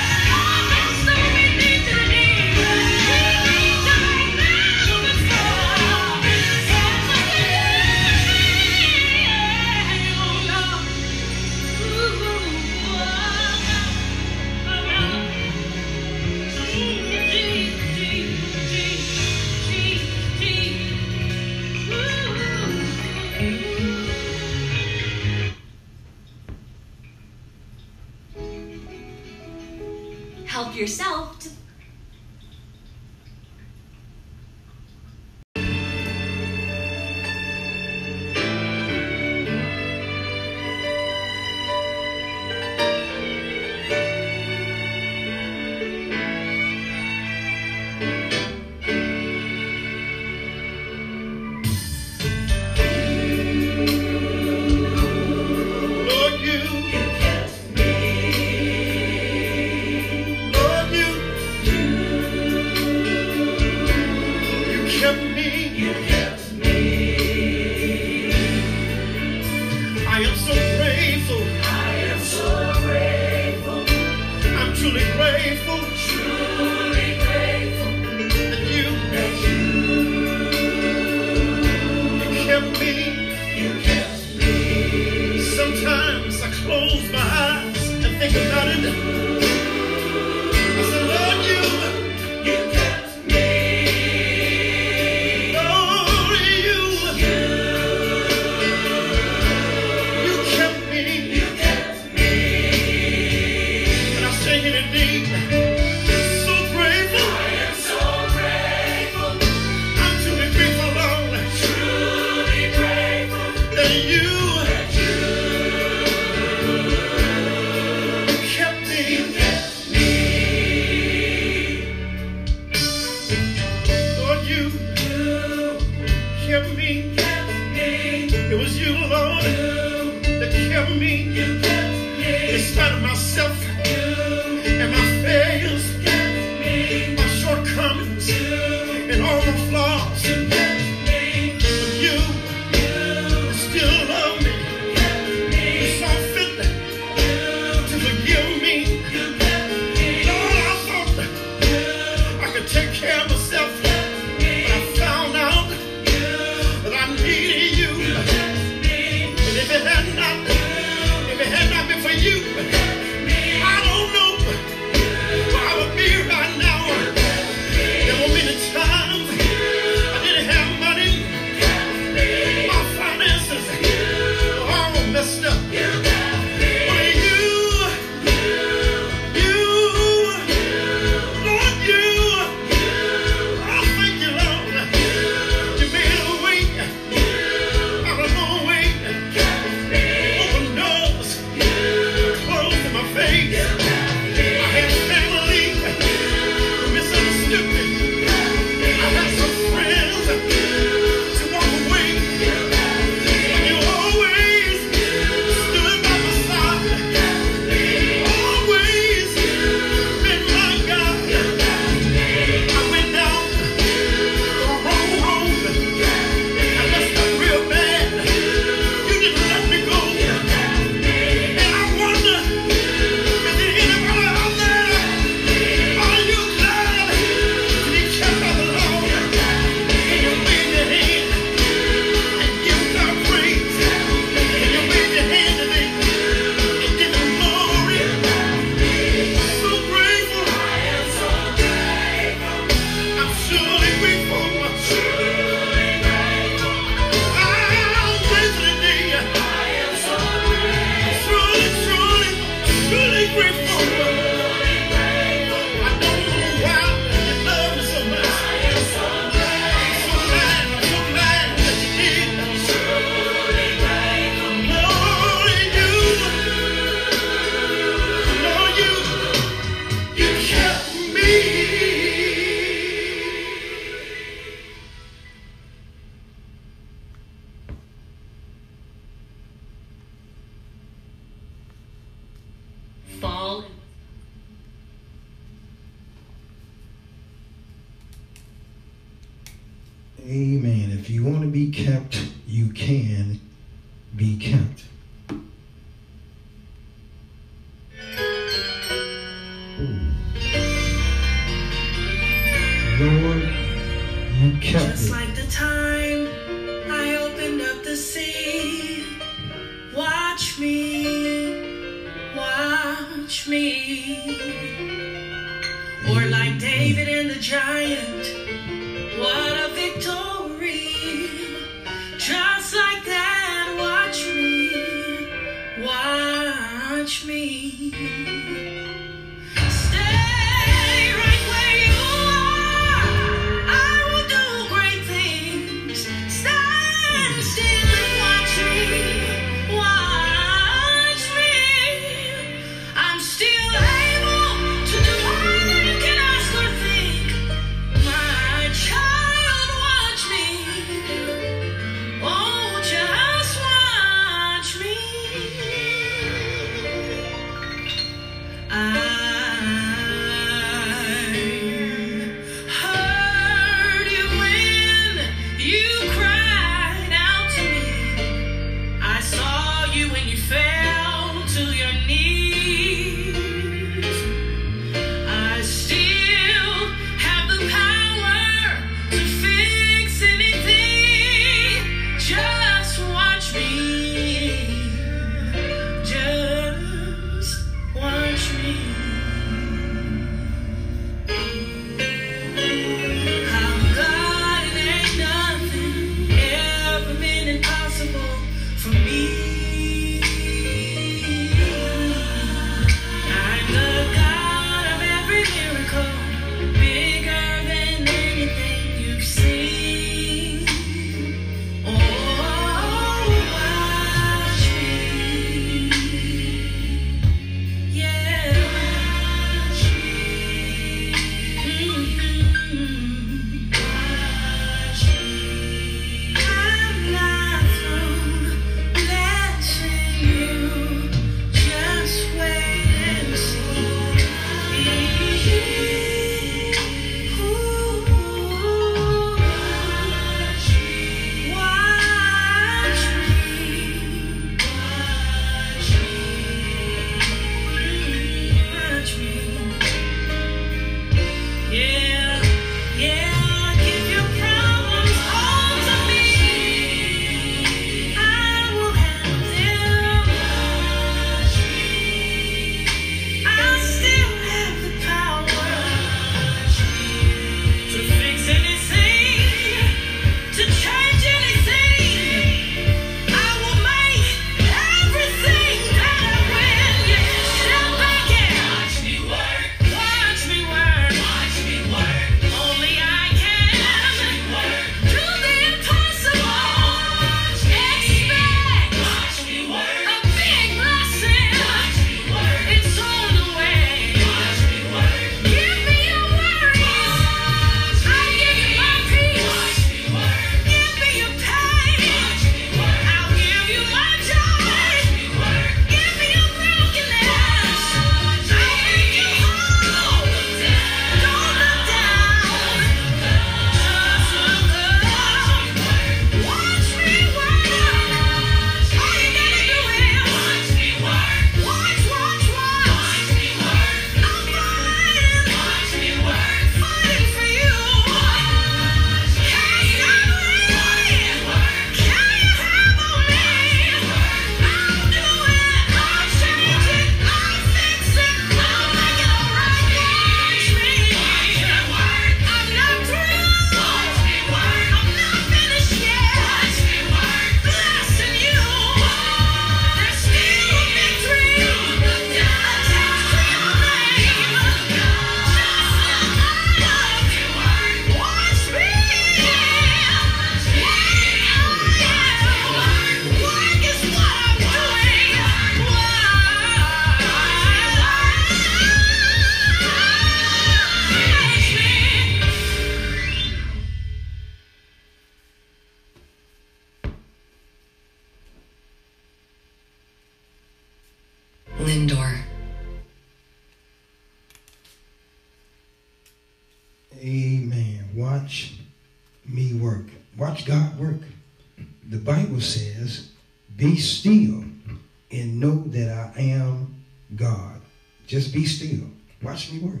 Just be still. Watch me work.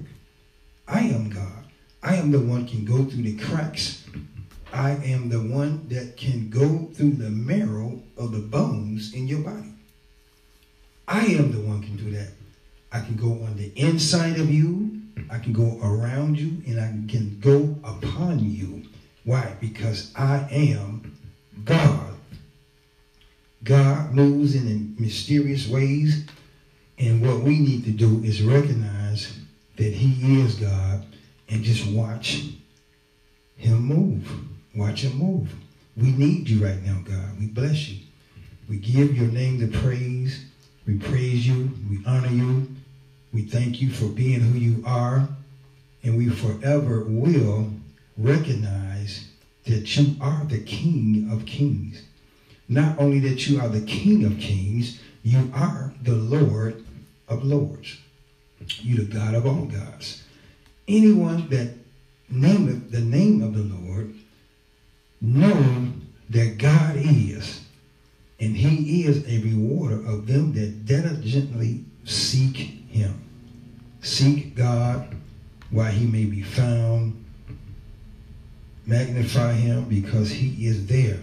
I am God. I am the one can go through the cracks. I am the one that can go through the marrow of the bones in your body. I am the one can do that. I can go on the inside of you. I can go around you and I can go upon you. Why? Because I am God. God moves in mysterious ways. And what we need to do is recognize that he is God and just watch him move. Watch him move. We need you right now, God. We bless you. We give your name the praise. We praise you. We honor you. We thank you for being who you are. And we forever will recognize that you are the King of kings. Not only that you are the King of kings, you are the Lord of lords. You the God of all gods. Anyone that nameth the name of the Lord, know that God is, and he is a rewarder of them that diligently seek him. Seek God while he may be found. Magnify him because he is there.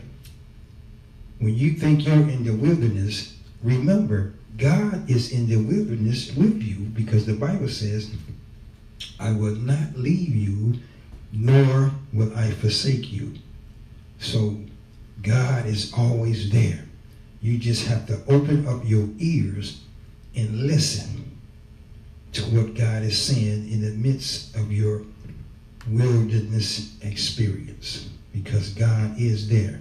When you think you're in the wilderness, remember God is in the wilderness with you because the Bible says, I will not leave you, nor will I forsake you. So God is always there. You just have to open up your ears and listen to what God is saying in the midst of your wilderness experience because God is there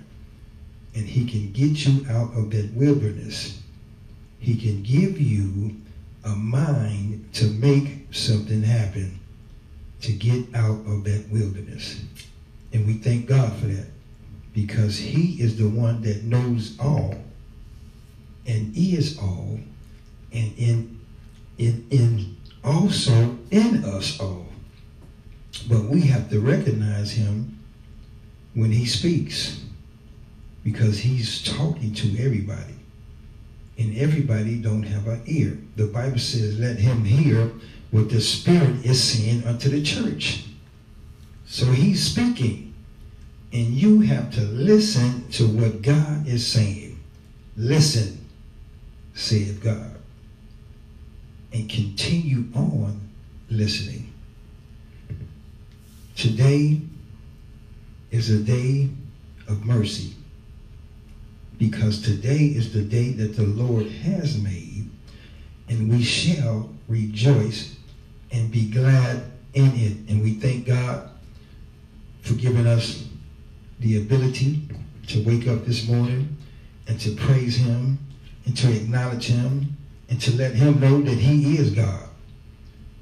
and he can get you out of that wilderness. He can give you a mind to make something happen to get out of that wilderness. And we thank God for that because he is the one that knows all and is all and in in in also in us all. But we have to recognize him when he speaks because he's talking to everybody. And everybody don't have an ear. The Bible says, let him hear what the Spirit is saying unto the church. So he's speaking. And you have to listen to what God is saying. Listen, saith God. And continue on listening. Today is a day of mercy because today is the day that the Lord has made, and we shall rejoice and be glad in it. And we thank God for giving us the ability to wake up this morning and to praise Him and to acknowledge Him and to let Him know that He is God.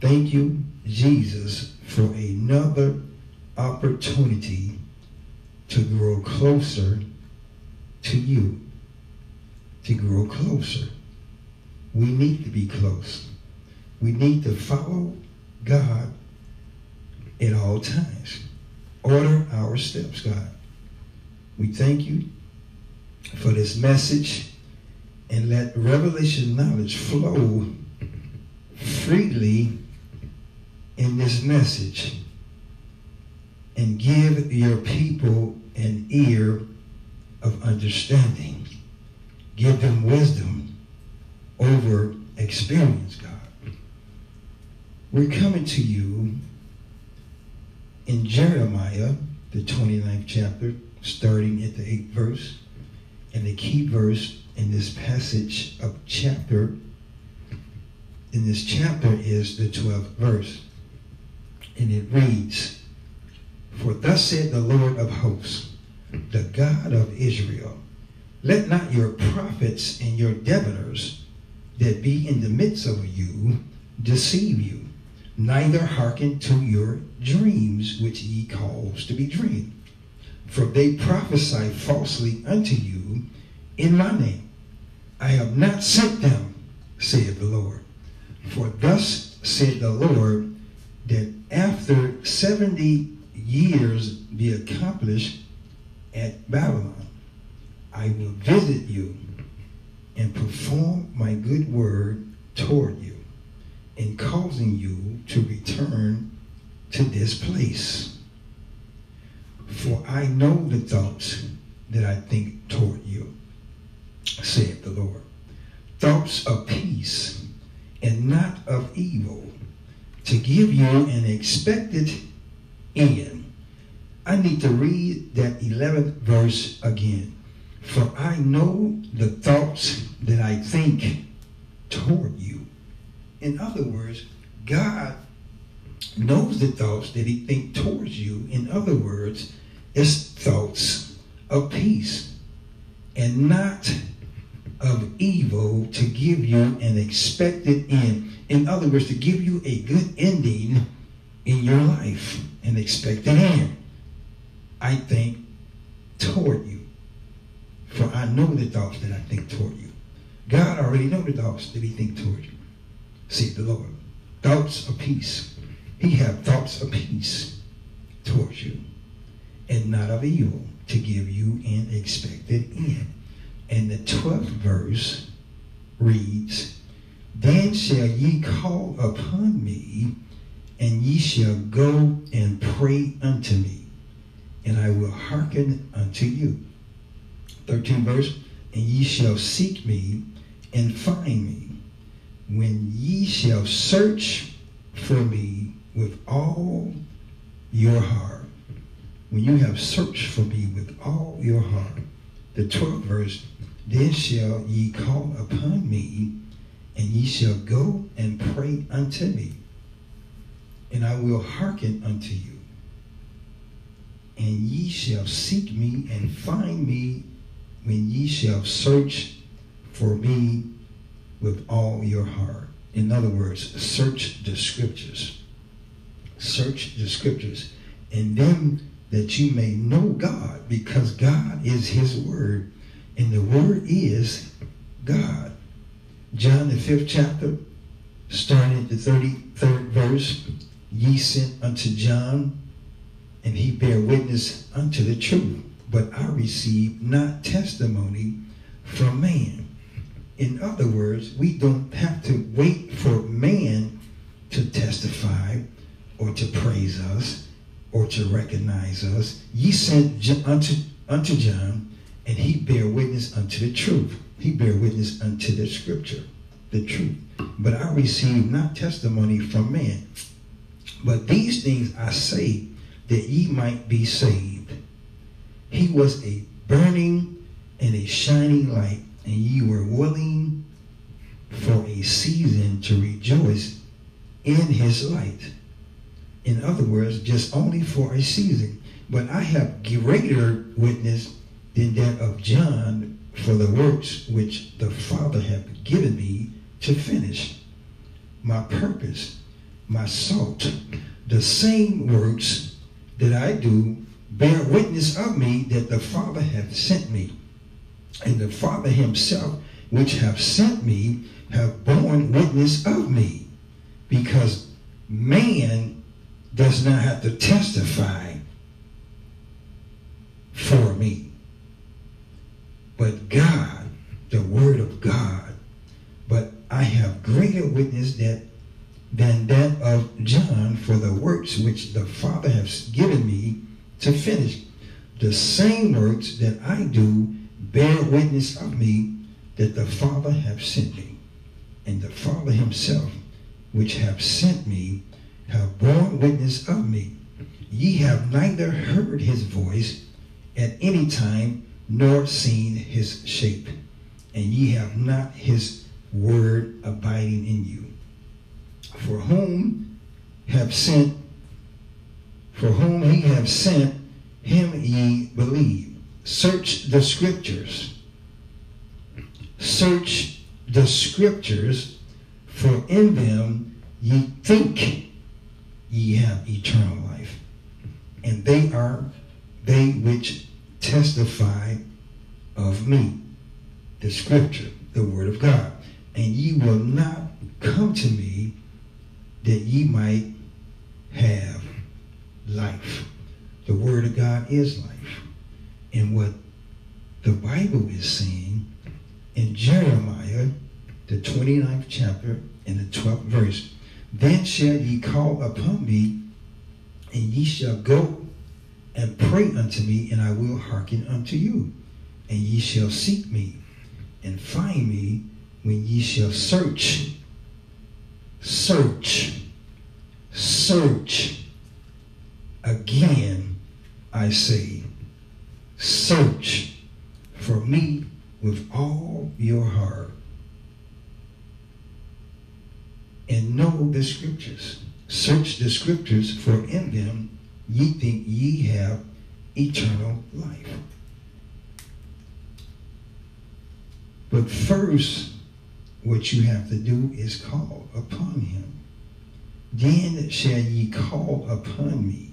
Thank you, Jesus, for another opportunity to grow closer to you to grow closer. We need to be close. We need to follow God at all times. Order our steps, God. We thank you for this message and let revelation knowledge flow freely in this message and give your people an ear of understanding. Give them wisdom over experience, God. We're coming to you in Jeremiah, the 29th chapter, starting at the 8th verse. And the key verse in this passage of chapter, in this chapter is the 12th verse. And it reads, For thus said the Lord of hosts, the God of Israel. Let not your prophets and your diviners that be in the midst of you deceive you, neither hearken to your dreams which ye cause to be dreamed. For they prophesy falsely unto you in my name. I have not sent them, saith the Lord. For thus said the Lord, that after 70 years be accomplished, at Babylon. I will visit you and perform my good word toward you in causing you to return to this place. For I know the thoughts that I think toward you, saith the Lord. Thoughts of peace and not of evil, to give you an expected end. I need to read that 11th verse again. For I know the thoughts that I think toward you. In other words, God knows the thoughts that he thinks towards you. In other words, it's thoughts of peace and not of evil to give you an expected end. In other words, to give you a good ending in your life, an expected end. I think toward you. For I know the thoughts that I think toward you. God already know the thoughts that he think toward you. See the Lord. Thoughts of peace. He have thoughts of peace towards you and not of evil to give you an expected end. And the 12th verse reads, Then shall ye call upon me, and ye shall go and pray unto me, and I will hearken unto you. 13th mm-hmm. verse, And ye shall seek me and find me, when ye shall search for me with all your heart. When you have searched for me with all your heart. The 12th verse, then shall ye call upon me, and ye shall go and pray unto me, and I will hearken unto you. And ye shall seek me and find me when ye shall search for me with all your heart. In other words, search the scriptures. Search the scriptures. And then that you may know God, because God is his word. And the word is God. John the fifth chapter, starting at the 33rd verse, ye sent unto John, and he bare witness unto the truth. But I received not testimony from man. In other words, we don't have to wait for man to testify or to praise us or to recognize us. Ye sent unto, unto John, and he bear witness unto the truth. He bear witness unto the scripture, the truth. But I receive not testimony from man. But these things I say that ye might be saved. He was a burning and a shining light and ye were willing for a season to rejoice in his light. In other words, just only for a season. But I have greater witness than that of John for the works which the Father hath given me to finish. My purpose, my salt, the same works that I do bear witness of me that the Father hath sent me. And the Father himself, which have sent me, have borne witness of me. Because man does not have to testify for me. But God, the word of God. But I have greater witness that than that of John for the works which the Father has given me to finish. The same works that I do bear witness of me that the Father have sent me. And the Father himself, which have sent me, have borne witness of me. Ye have neither heard his voice at any time, nor seen his shape. And ye have not his word abiding in you. For whom have sent, for whom he have sent, him ye believe. Search the scriptures. Search the scriptures, for in them ye think ye have eternal life. And they are they which testify of me. The scripture, the word of God. And ye will not come to me that ye might have life. The word of God is life. And what the Bible is saying in Jeremiah, the 29th chapter and the 12th verse, then shall ye call upon me, and ye shall go and pray unto me, and I will hearken unto you. And ye shall seek me and find me when ye shall search, search, search. Again, I say, search for me with all your heart. And know the scriptures. Search the scriptures, for in them ye think ye have eternal life. But first, what you have to do is call upon him. Then shall ye call upon me,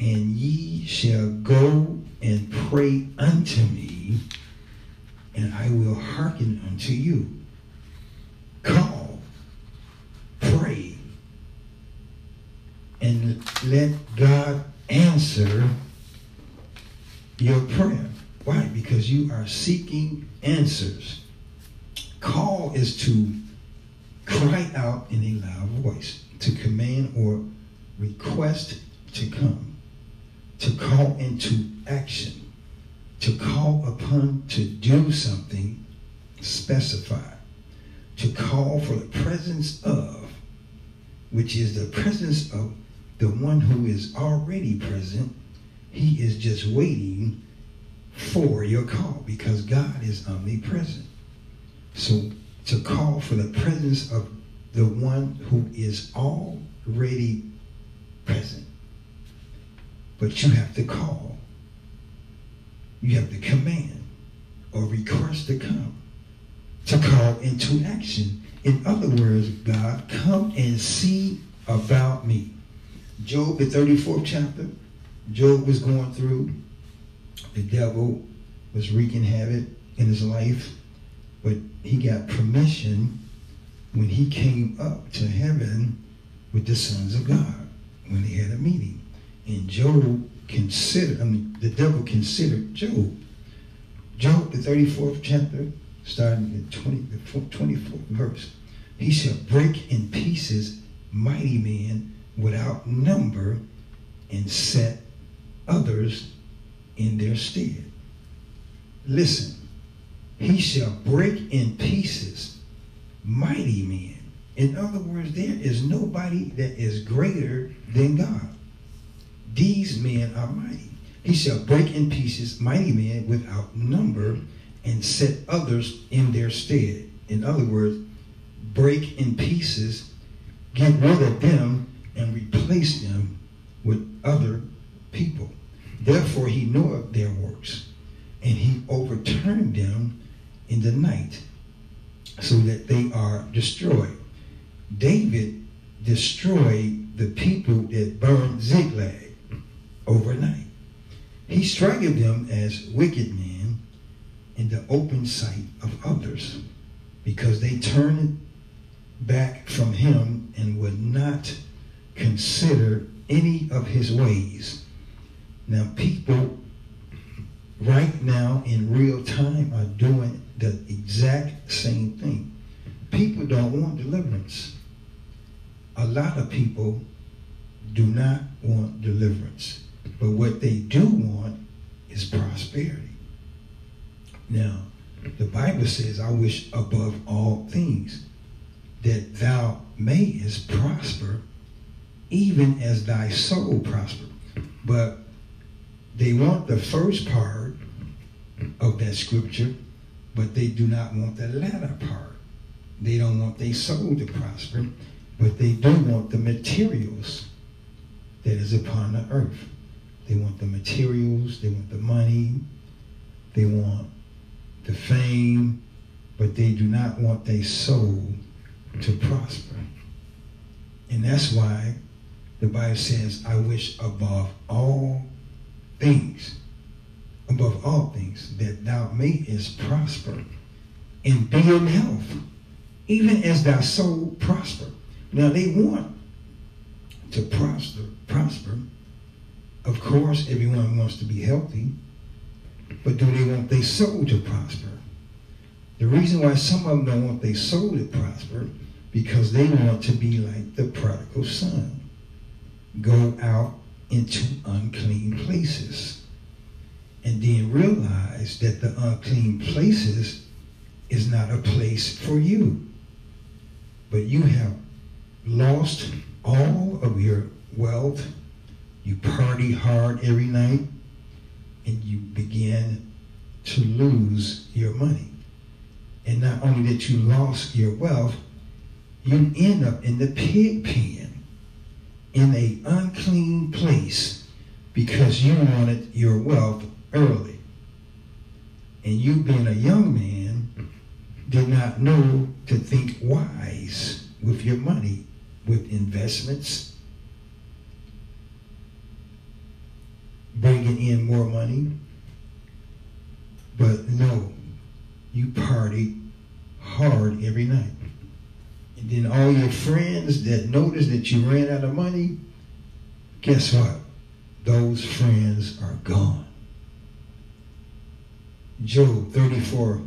and ye shall go and pray unto me, and I will hearken unto you. Call, pray, and let God answer your prayer. Why? Because you are seeking answers. Call is to cry out in a loud voice, to command or request to come, to call into action, to call upon to do something specified, to call for the presence of, which is the presence of the one who is already present. He is just waiting for your call because God is omnipresent. So to call for the presence of the one who is already present. But you have to call. You have to command or request to come. To call into action. In other words, God, come and see about me. Job, the 34th chapter, Job was going through. The devil was wreaking havoc in his life. But he got permission when he came up to heaven with the sons of God when they had a meeting. And Job considered, I mean, the devil considered Job. Job, the 34th chapter, starting at 20, the 24th verse. He shall break in pieces mighty men without number and set others in their stead. Listen, he shall break in pieces mighty men. In other words, there is nobody that is greater than God. These men are mighty. He shall break in pieces mighty men without number and set others in their stead. In other words, break in pieces, get rid of them, and replace them with other people. Therefore, he knoweth their works, and he overturned them in the night so that they are destroyed. David destroyed the people that burned Ziklag overnight. He struck them as wicked men in the open sight of others because they turned back from him and would not consider any of his ways. Now, people right now in real time are doing the exact same thing. People don't want deliverance. A lot of people do not want deliverance. But what they do want is prosperity. Now, the Bible says, I wish above all things that thou mayest prosper even as thy soul prosper. But they want the first part of that scripture, but they do not want the latter part. They don't want their soul to prosper, but they do want the materials that is upon the earth. They want the materials, they want the money, they want the fame, but they do not want their soul to prosper. And that's why the Bible says, I wish above all things, above all things, that thou mayest prosper and be in health, even as thy soul prosper. Now they want to prosper, prosper Of course, everyone wants to be healthy, but do they want their soul to prosper? The reason why some of them don't want their soul to prosper because they want to be like the prodigal son, go out into unclean places, and then realize that the unclean places is not a place for you. But you have lost all of your wealth. You party hard every night, and you begin to lose your money. And not only that you lost your wealth, you end up in the pig pen in a unclean place because you wanted your wealth early. And you being a young man did not know to think wise with your money, with investments, bringing in more money. But no, you party hard every night. And then all your friends that noticed that you ran out of money, guess what? Those friends are gone. Job 34,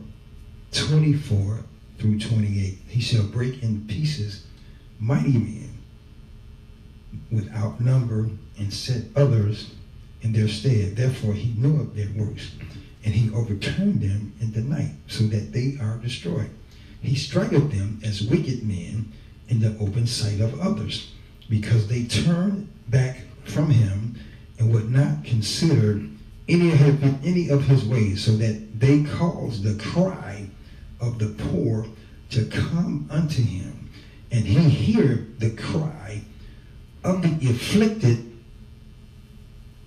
24 through 28. He shall break in pieces mighty men without number and set others in their stead. Therefore he knew of their works, and he overturned them in the night, so that they are destroyed. He striketh them as wicked men in the open sight of others, because they turned back from him and would not consider any of his, any of his ways, so that they caused the cry of the poor to come unto him, and he heard the cry of the afflicted,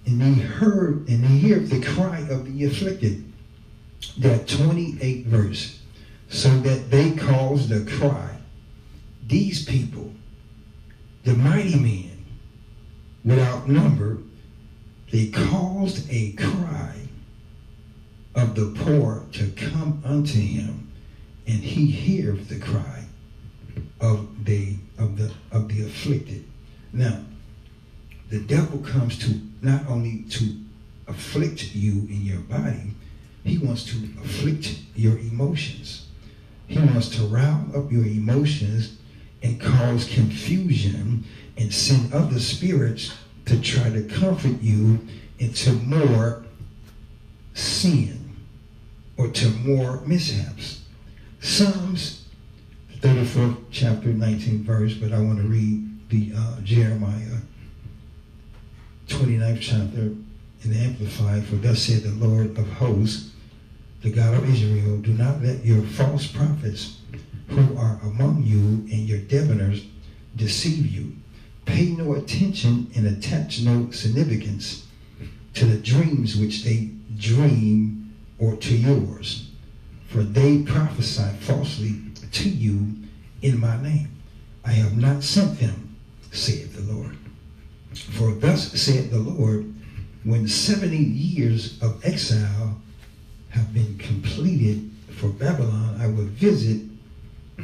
and he heard and he heard the cry of the afflicted. That 28th verse, so that they caused the cry. These people, the mighty men, without number, they caused a cry of the poor to come unto him, and he heareth the cry of the of the of the afflicted. Now, the devil comes to not only to afflict you in your body, he wants to afflict your emotions. He wants to round up your emotions and cause confusion and send other spirits to try to comfort you into more sin or to more mishaps. Psalms 34, chapter 19, verse, but I want to read the uh, Jeremiah 29th chapter and the Amplified. For thus said the Lord of hosts, the God of Israel, do not let your false prophets who are among you and your diviners deceive you. Pay no attention and attach no significance to the dreams which they dream or to yours, for they prophesy falsely to you in my name. I have not sent them, saith the Lord. For thus saith the Lord, when 70 years of exile have been completed for Babylon, I will visit,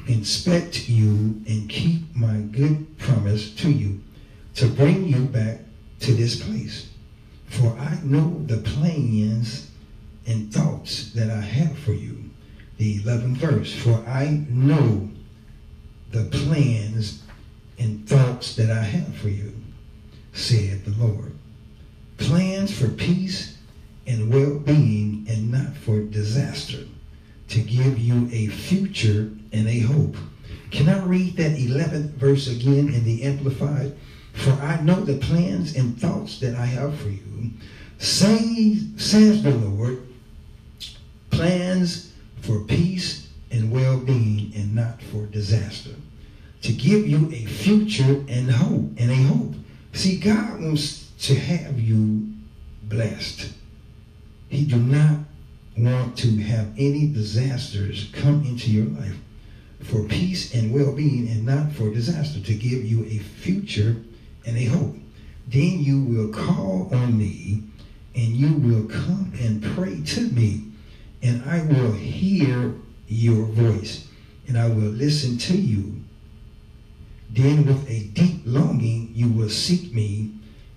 inspect you, and keep my good promise to you, to bring you back to this place. For I know the plans and thoughts that I have for you. The 11th verse. For I know the plans and thoughts that I have for you, said the Lord. Plans for peace and well-being and not for disaster, to give you a future and a hope. Can I read that 11th verse again in the Amplified? For I know the plans and thoughts that I have for you, say, says the Lord, plans for peace and well-being and not for disaster, to give you a future and hope and a hope. See, God wants to have you blessed. He do not want to have any disasters come into your life for peace and well-being and not for disaster, to give you a future and a hope. Then you will call on me and you will come and pray to me and I will hear your voice and I will listen to you. Then with a deep longing you will seek me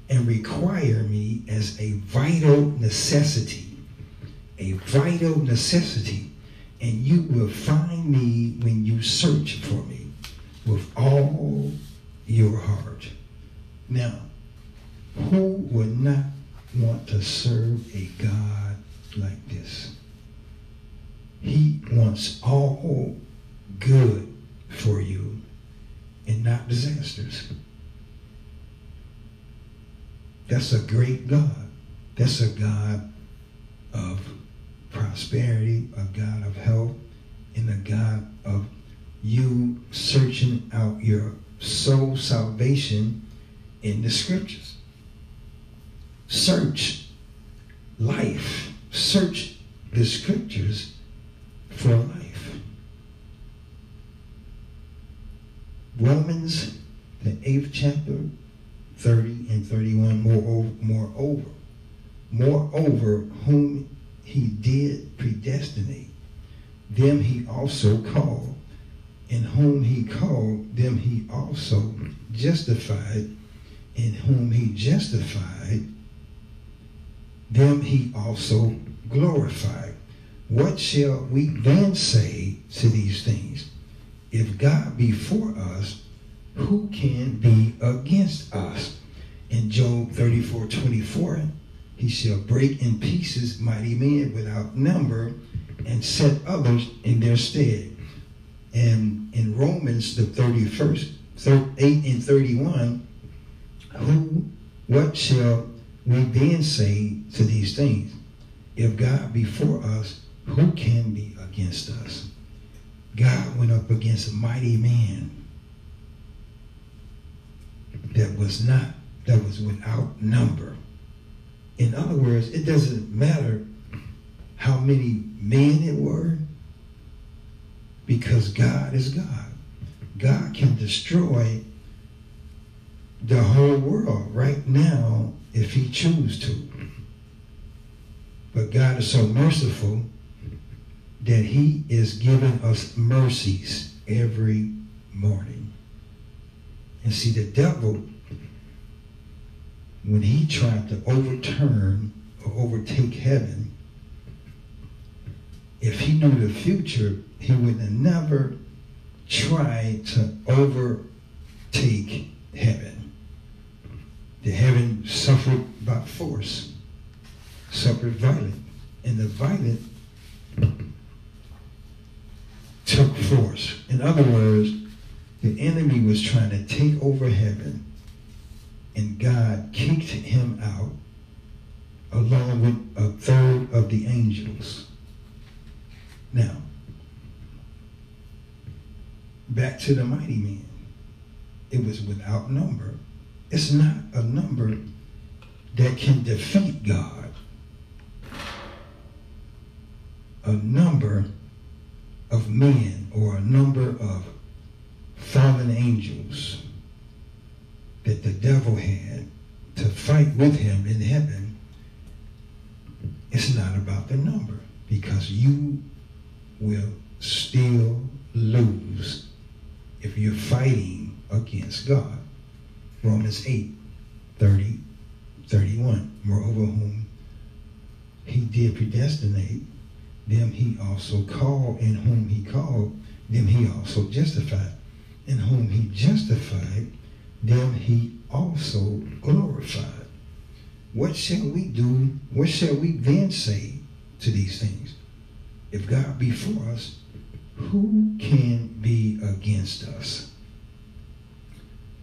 and require me as a vital necessity. A vital necessity. And you will find me when you search for me with all your heart. Now, who would not want to serve a God like this? He wants all good for you and not disasters. That's a great God. That's a God of prosperity, a God of health, and a God of you searching out your soul salvation in the scriptures. Search life. Search the scriptures for life. Romans, the eighth chapter, 30 and 31, moreover, moreover, moreover, whom he did predestinate, them he also called, and whom he called, them he also justified, and whom he justified, them he also glorified. What shall we then say to these things? If God be for us, who can be against us? In Job 34 24, he shall break in pieces mighty men without number and set others in their stead. And in Romans, the 31st, 8 and 31, who, what shall we then say to these things? If God be for us, who can be against us? God went up against a mighty man that was not, that was without number. In other words, it doesn't matter how many men it were, because God is God. God can destroy the whole world right now if he choose to. But God is so merciful that he is giving us mercies every morning. And see, the devil, when he tried to overturn or overtake heaven, if he knew the future, he would have never tried to overtake heaven. The heaven suffered by force, suffered violent, and the violent took force. In other words, the enemy was trying to take over heaven, and God kicked him out along with a third of the angels. Now, back to the mighty men. It was without number. It's not a number that can defeat God. A number of men or a number of fallen angels that the devil had to fight with him in heaven, it's not about the number because you will still lose if you're fighting against God. Romans 8, 30, 31. Moreover, whom he did predestinate, them he also called, and whom he called, them he also justified. And whom he justified, them he also glorified. What shall we do? What shall we then say to these things? If God be for us, who can be against us?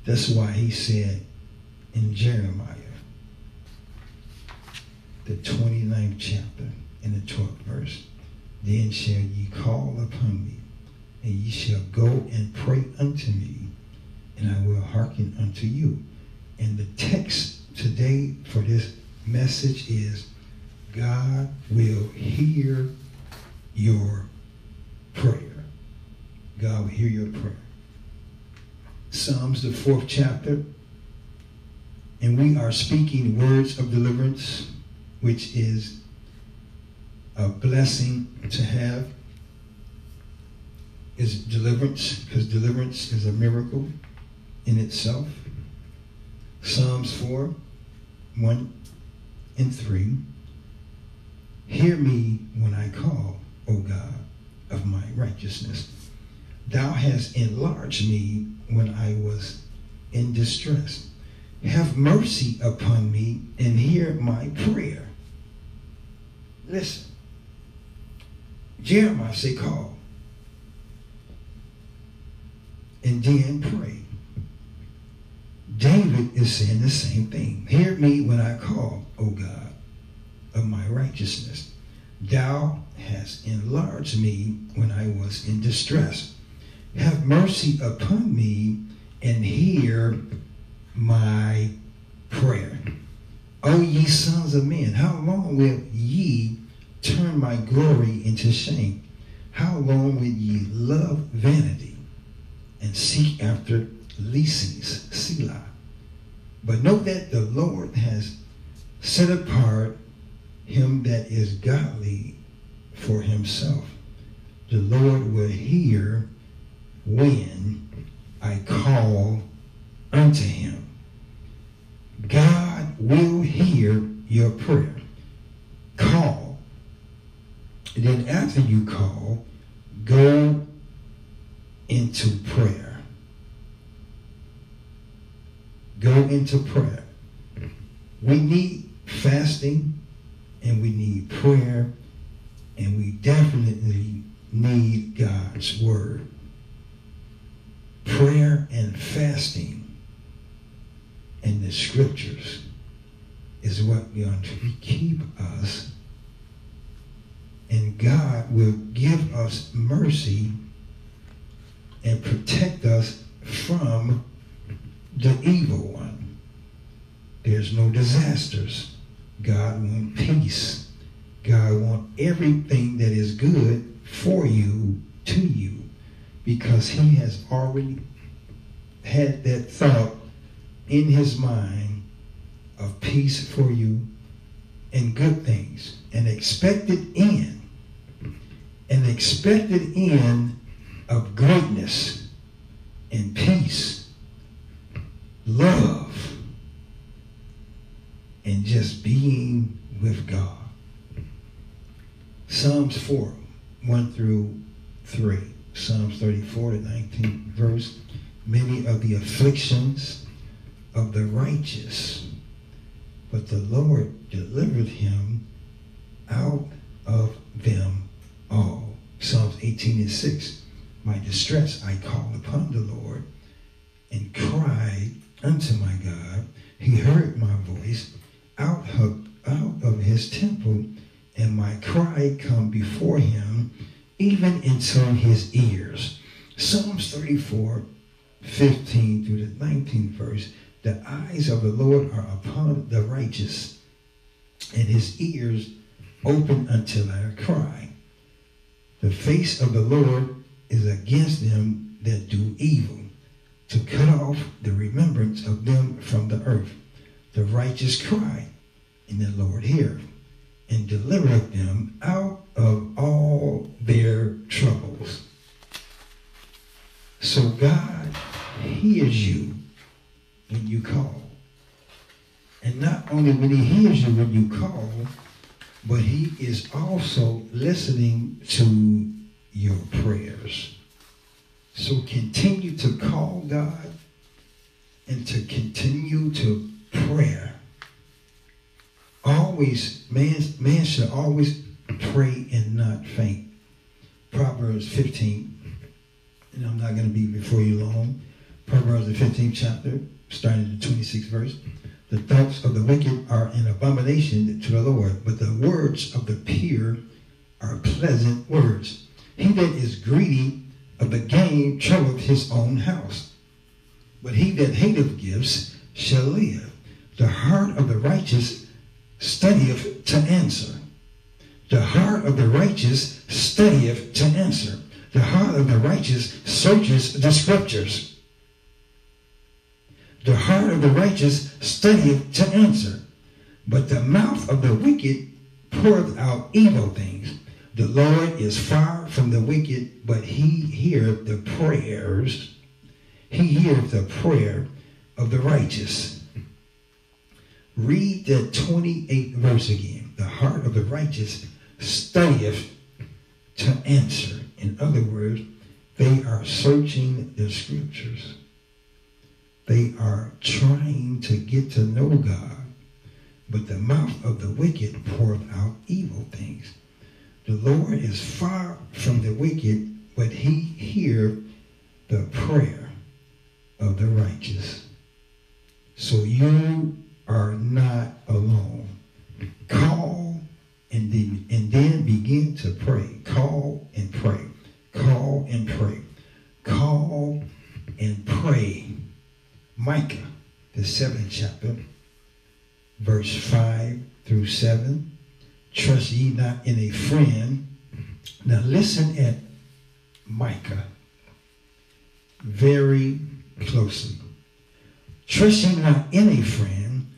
That's why he said in Jeremiah, the 29th chapter, in the 12th verse, then shall ye call upon me, and ye shall go and pray unto me, and I will hearken unto you. And the text today for this message is God will hear your prayer. God will hear your prayer. Psalms, the fourth chapter. And we are speaking words of deliverance, which is a blessing to have. Is deliverance, because deliverance is a miracle in itself. Psalms 4, 1 and 3. Hear me when I call, O God, of my righteousness. Thou hast enlarged me when I was in distress. Have mercy upon me and hear my prayer. Listen. Jeremiah say call. And then pray. David is saying the same thing. Hear me when I call, O God, of my righteousness. Thou hast enlarged me when I was in distress. Have mercy upon me and hear my prayer. O ye sons of men, how long will ye turn my glory into shame? How long will ye love vanity and seek after leasings, Selah? But know that the Lord has set apart him that is godly for himself. The Lord will hear when I call unto him. God will hear your prayer. Call. And then after you call, go into prayer. Go into prayer. We need fasting and we need prayer and we definitely need God's word. Prayer and fasting and the scriptures is what going to keep us and God will give us mercy and protect us from the evil one. There's no disasters. God wants peace. God wants everything that is good for you to you because he has already had that thought in his mind of peace for you and good things an expected end an expected end of greatness and peace love and just being with God. Psalms 4, 1 through 3. Psalms 34 to 19 verse. Many of the afflictions of the righteous, but the Lord delivered him out of them all. Psalms 18 and 6. My distress I called upon the Lord and cried unto my God. He heard my voice out of, out of his temple, and my cry come before him, even into his ears. Psalms 34, 15 through the 19th verse. The eyes of the Lord are upon the righteous, and his ears open until their cry. The face of the Lord is against them that do evil, to cut off the remembrance of them from the earth. The righteous cry, and the Lord heareth, and delivereth them out of all their troubles. So God hears you when you call. And not only when he hears you when you call, but he is also listening to your prayers. So continue to call God and to continue to prayer. Always, man, man should always pray and not faint. Proverbs 15, and I'm not going to be before you long. Proverbs the 15th chapter, starting the 26th verse. The thoughts of the wicked are an abomination to the Lord, but the words of the pure are pleasant words. He that is greedy of the gain troubleth his own house, but he that hateth gifts shall live. The heart of the righteous studieth to answer. The heart of the righteous studieth to answer. The heart of the righteous searches the scriptures. The heart of the righteous studieth to answer. But the mouth of the wicked poureth out evil things. The Lord is far from the wicked, but he heareth the prayers. He heareth the prayer of the righteous. Read that 28th verse again. The heart of the righteous studieth to answer. In other words, they are searching the scriptures. They are trying to get to know God. But the mouth of the wicked poureth out evil things. The Lord is far from the wicked, but he hear the prayer of the righteous. So you are not alone. Call and then, and then begin to pray. Call and pray. Call and pray. Call and pray. Micah, the seventh chapter, verse 5 through 7. Trust ye not in a friend. Now listen at Micah very closely. Trust ye not in a friend,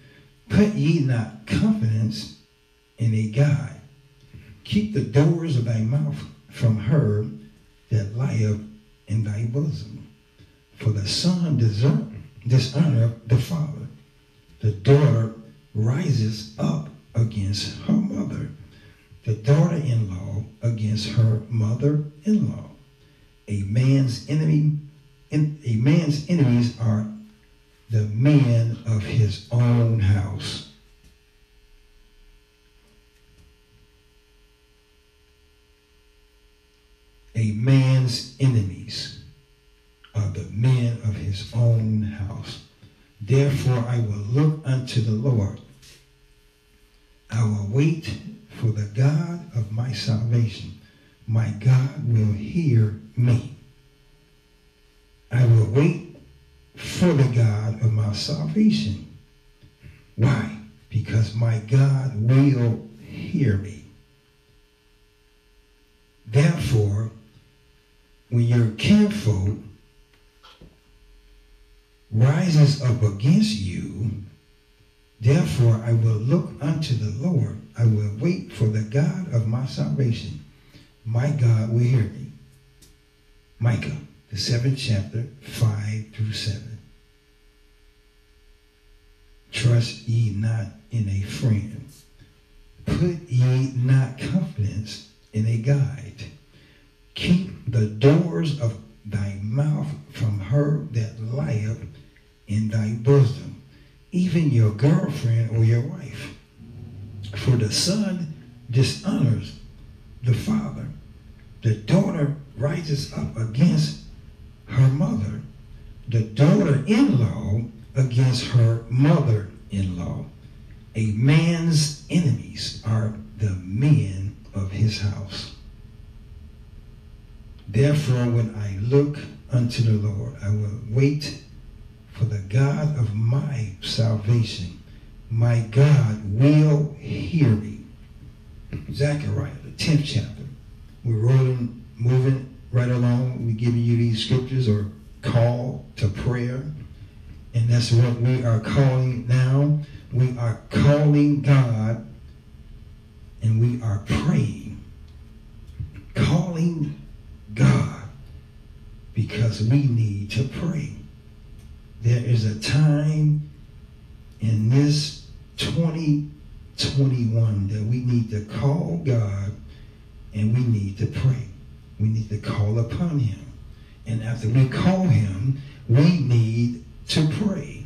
put ye not confidence in a God. Keep the doors of thy mouth from her that lieth in thy bosom. For the son desert, dishonor the father. The daughter rises up against her mother. The daughter-in-law against her mother-in-law. A man's enemy, a man's enemies are the men of his own house. A man's enemies are the men of his own house. Therefore I will look unto the Lord. I will wait for the God of my salvation. My God will hear me. I will wait for the God of my salvation. Why? Because my God will hear me. Therefore, when your kinfolk rises up against you, therefore I will look unto the Lord. I will wait for the God of my salvation. My God will hear me. Micah, the seventh chapter, 5 through 7. Trust ye not in a friend. Put ye not confidence in a guide. Keep the doors of thy mouth from her that lieth in thy bosom, even your girlfriend or your wife. For the son dishonors the father. The daughter rises up against her mother. The daughter-in-law against her mother-in-law. A man's enemies are the men of his house. Therefore, when I look unto the Lord, I will wait for the God of my salvation. My God will hear me. Zechariah, the 10th chapter. We're rolling, moving right along. We're giving you these scriptures or call to prayer. And that's what we are calling now. We are calling God and we are praying. Calling God because we need to pray. There is a time in this 2021 that we need to call God and we need to pray. We need to call upon him. And after we call him, we need to pray.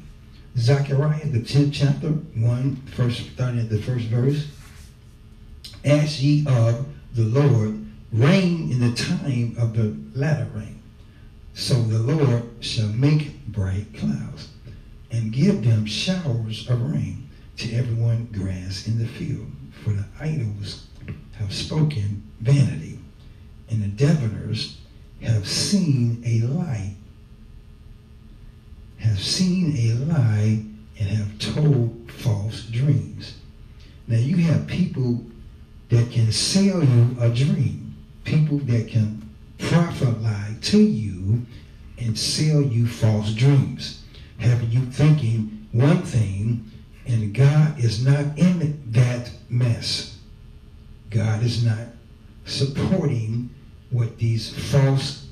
Zechariah, the 10th chapter, 1, first, starting at the first verse. Ask ye of the Lord rain in the time of the latter rain. So the Lord shall make bright clouds and give them showers of rain to everyone grass in the field. For the idols have spoken vanity, and the diviners have seen a lie, have seen a lie, and have told false dreams. Now you have people that can sell you a dream, people that can prophesy to you and sell you false dreams, having you thinking one thing, and God is not in that mess. God is not supporting what these false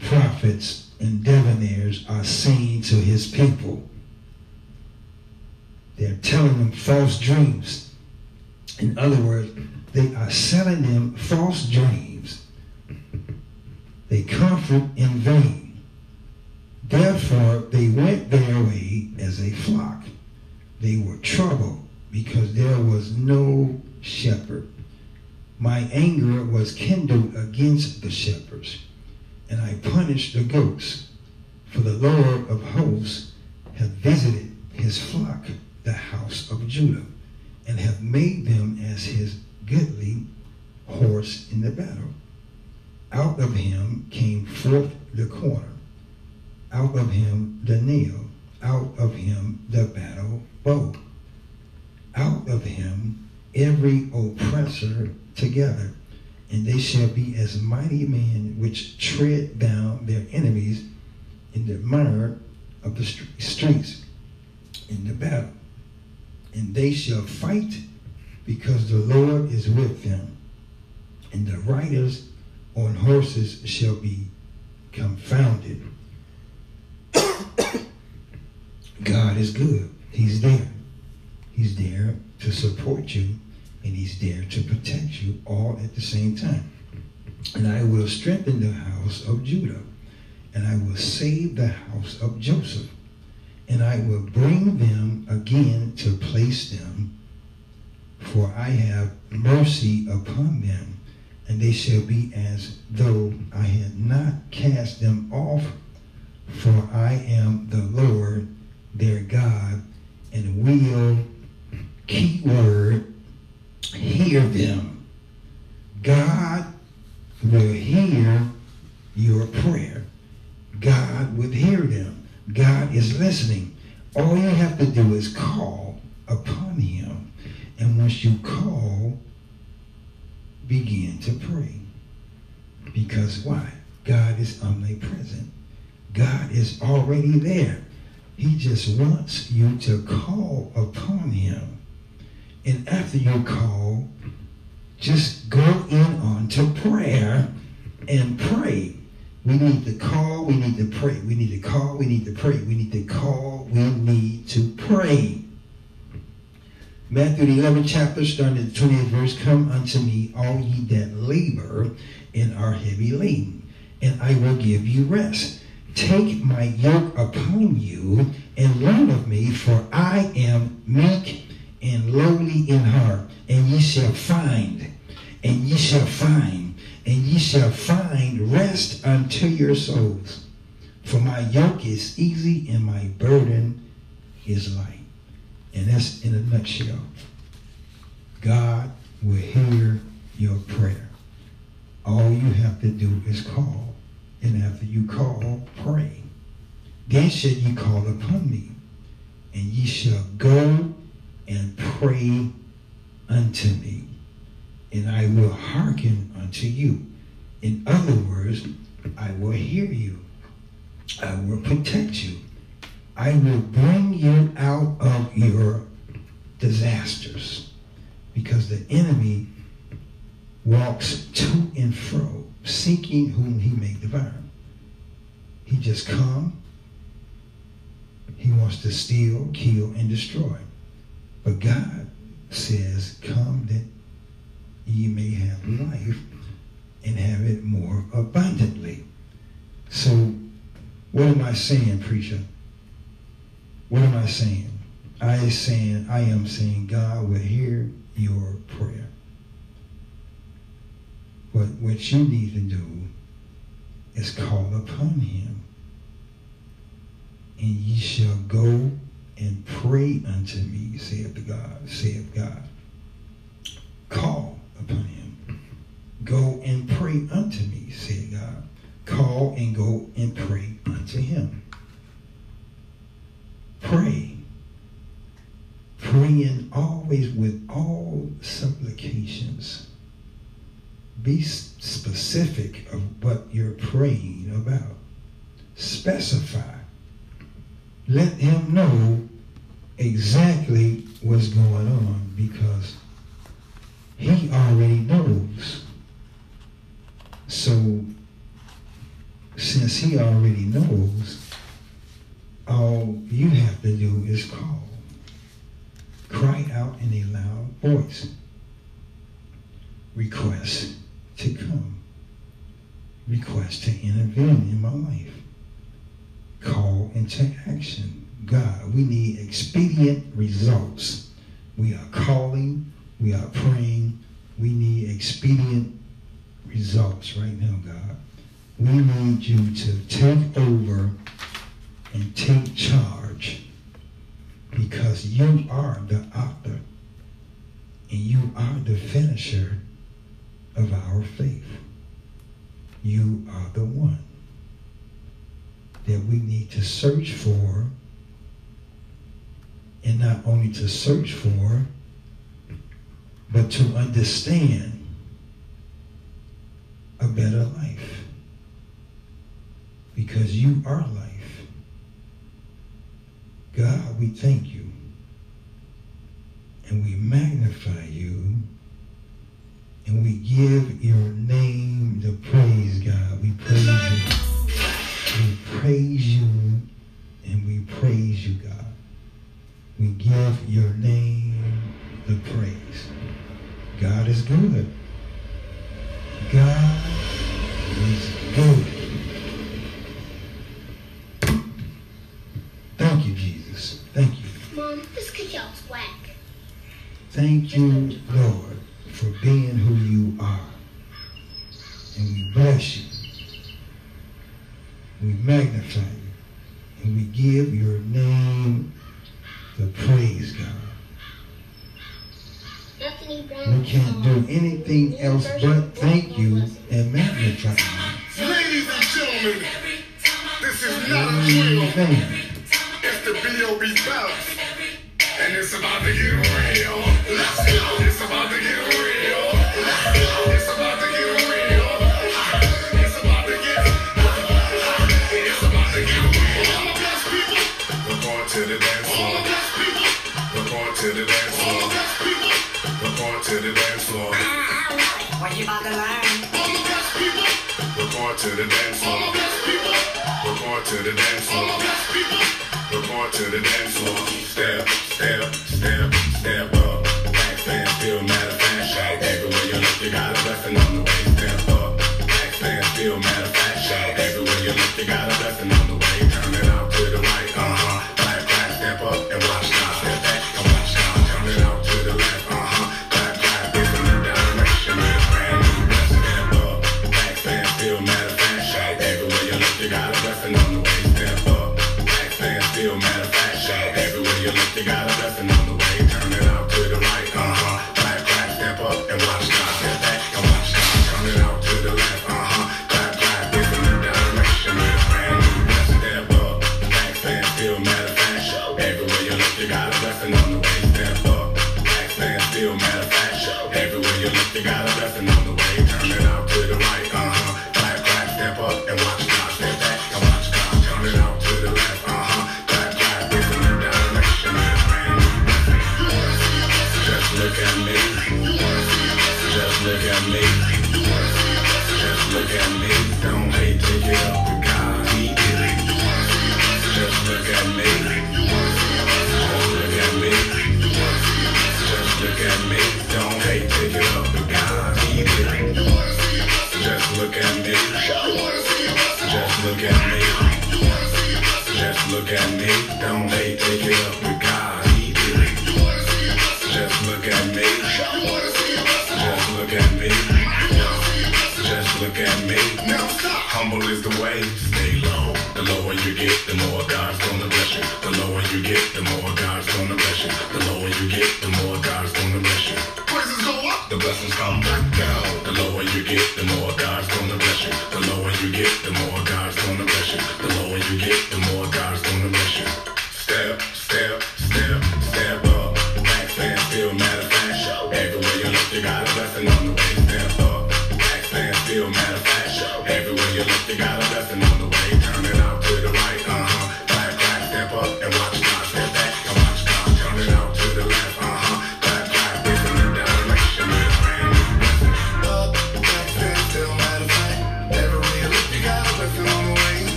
prophets and diviners are saying to his people. They're telling them false dreams. In other words, they are selling them false dreams. They comfort in vain. Therefore, they went their way as a flock. They were troubled because there was no shepherd. My anger was kindled against the shepherds, and I punished the goats. For the Lord of hosts hath visited his flock, the house of Judah, and hath made them as his goodly horse in the battle. Out of him came forth the corner, out of him the nail, out of him the battle bow, out of him every oppressor together, and they shall be as mighty men which tread down their enemies in the mire of the stre- streets in the battle. And they shall fight because the Lord is with them, and the riders on horses shall be confounded. God is good. He's there. He's there to support you, and He's there to protect you all at the same time. And I will strengthen the house of Judah, and I will save the house of Joseph, and I will bring them again to place them, for I have mercy upon them, and they shall be as though I had not cast them off, for I am the Lord their God, and will, key word, hear them. God will hear your prayer. God will hear them. God is listening. All you have to do is call upon him. And once you call, begin to pray. Because why? God is omnipresent. God is already there. He just wants you to call upon him. And after you call, just go in on to prayer and pray. We need to call, we need to pray. We need to call, we need to pray. We need to call, we need to pray. Matthew the 11th chapter, starting at the 20th verse, Come unto me, all ye that labor and are heavy laden, and I will give you rest. Take my yoke upon you and learn of me, for I am meek and lowly in heart, and ye shall find, and ye shall find, and ye shall find rest unto your souls. For my yoke is easy and my burden is light. And that's in a nutshell. God will hear your prayer. All you have to do is call. And after you call, pray. Then shall ye call upon me, and ye shall go and pray unto me, and I will hearken unto you. In other words, I will hear you. I will protect you. I will bring you out of your disasters because the enemy walks to and fro, seeking whom he may devour. He just come. He wants to steal, kill, and destroy. But God says, come that ye may have life and have it more abundantly. So what am I saying, preacher? What am I saying? I is saying, I am saying God will hear your prayer. But what you need to do is call upon him. And ye shall go and pray unto me, saith the God, saith God. Call upon him. Go and pray unto me, saith God. Call and go and pray unto him. Pray. Praying always with all supplications. Be specific of what you're praying about. Specify. Let him know exactly what's going on because he already knows. So, since he already knows, all you have to do is call. Cry out in a loud voice. Request to come. Request to intervene in my life. Call into action. God, we need expedient results. We are calling, we are praying, we need expedient results right now, God. We need you to take over and take charge because you are the author and you are the finisher of our faith. You are the one that we need to search for and not only to search for but to understand a better life because you are life. God, we thank you and we magnify you and we give your name the praise, God. We praise you. We praise you and we praise you, God. We give your name the praise. God is good. God is good. Thank you, Jesus. Thank you. Mom, whack. Thank you, Lord, for being who you are. And we bless you. We magnify you. And we give your name the praise, God. We can't do anything else but thank you and magnify you. Ladies and gentlemen, this is not a drill. It's the B.O.B. bounce. And it's about to get real. Let's go. It's about to get real. Let's go. It's about to get real. It's about to get. It's about to get real. All the best people. We're going to the dance floor. All the best people. We're going to the dance floor. All the best people. We're going to the dance floor. What you about to learn? All the best people. We're going to the dance floor. All the best people. We're going to the dance floor. All the best people. We're going to the dance floor. Step, step, step, step up. Back still, matter fact. Shout everywhere you look, you got a blessing on the way. Step up. Back still, matter fact. Shout everywhere you look, you got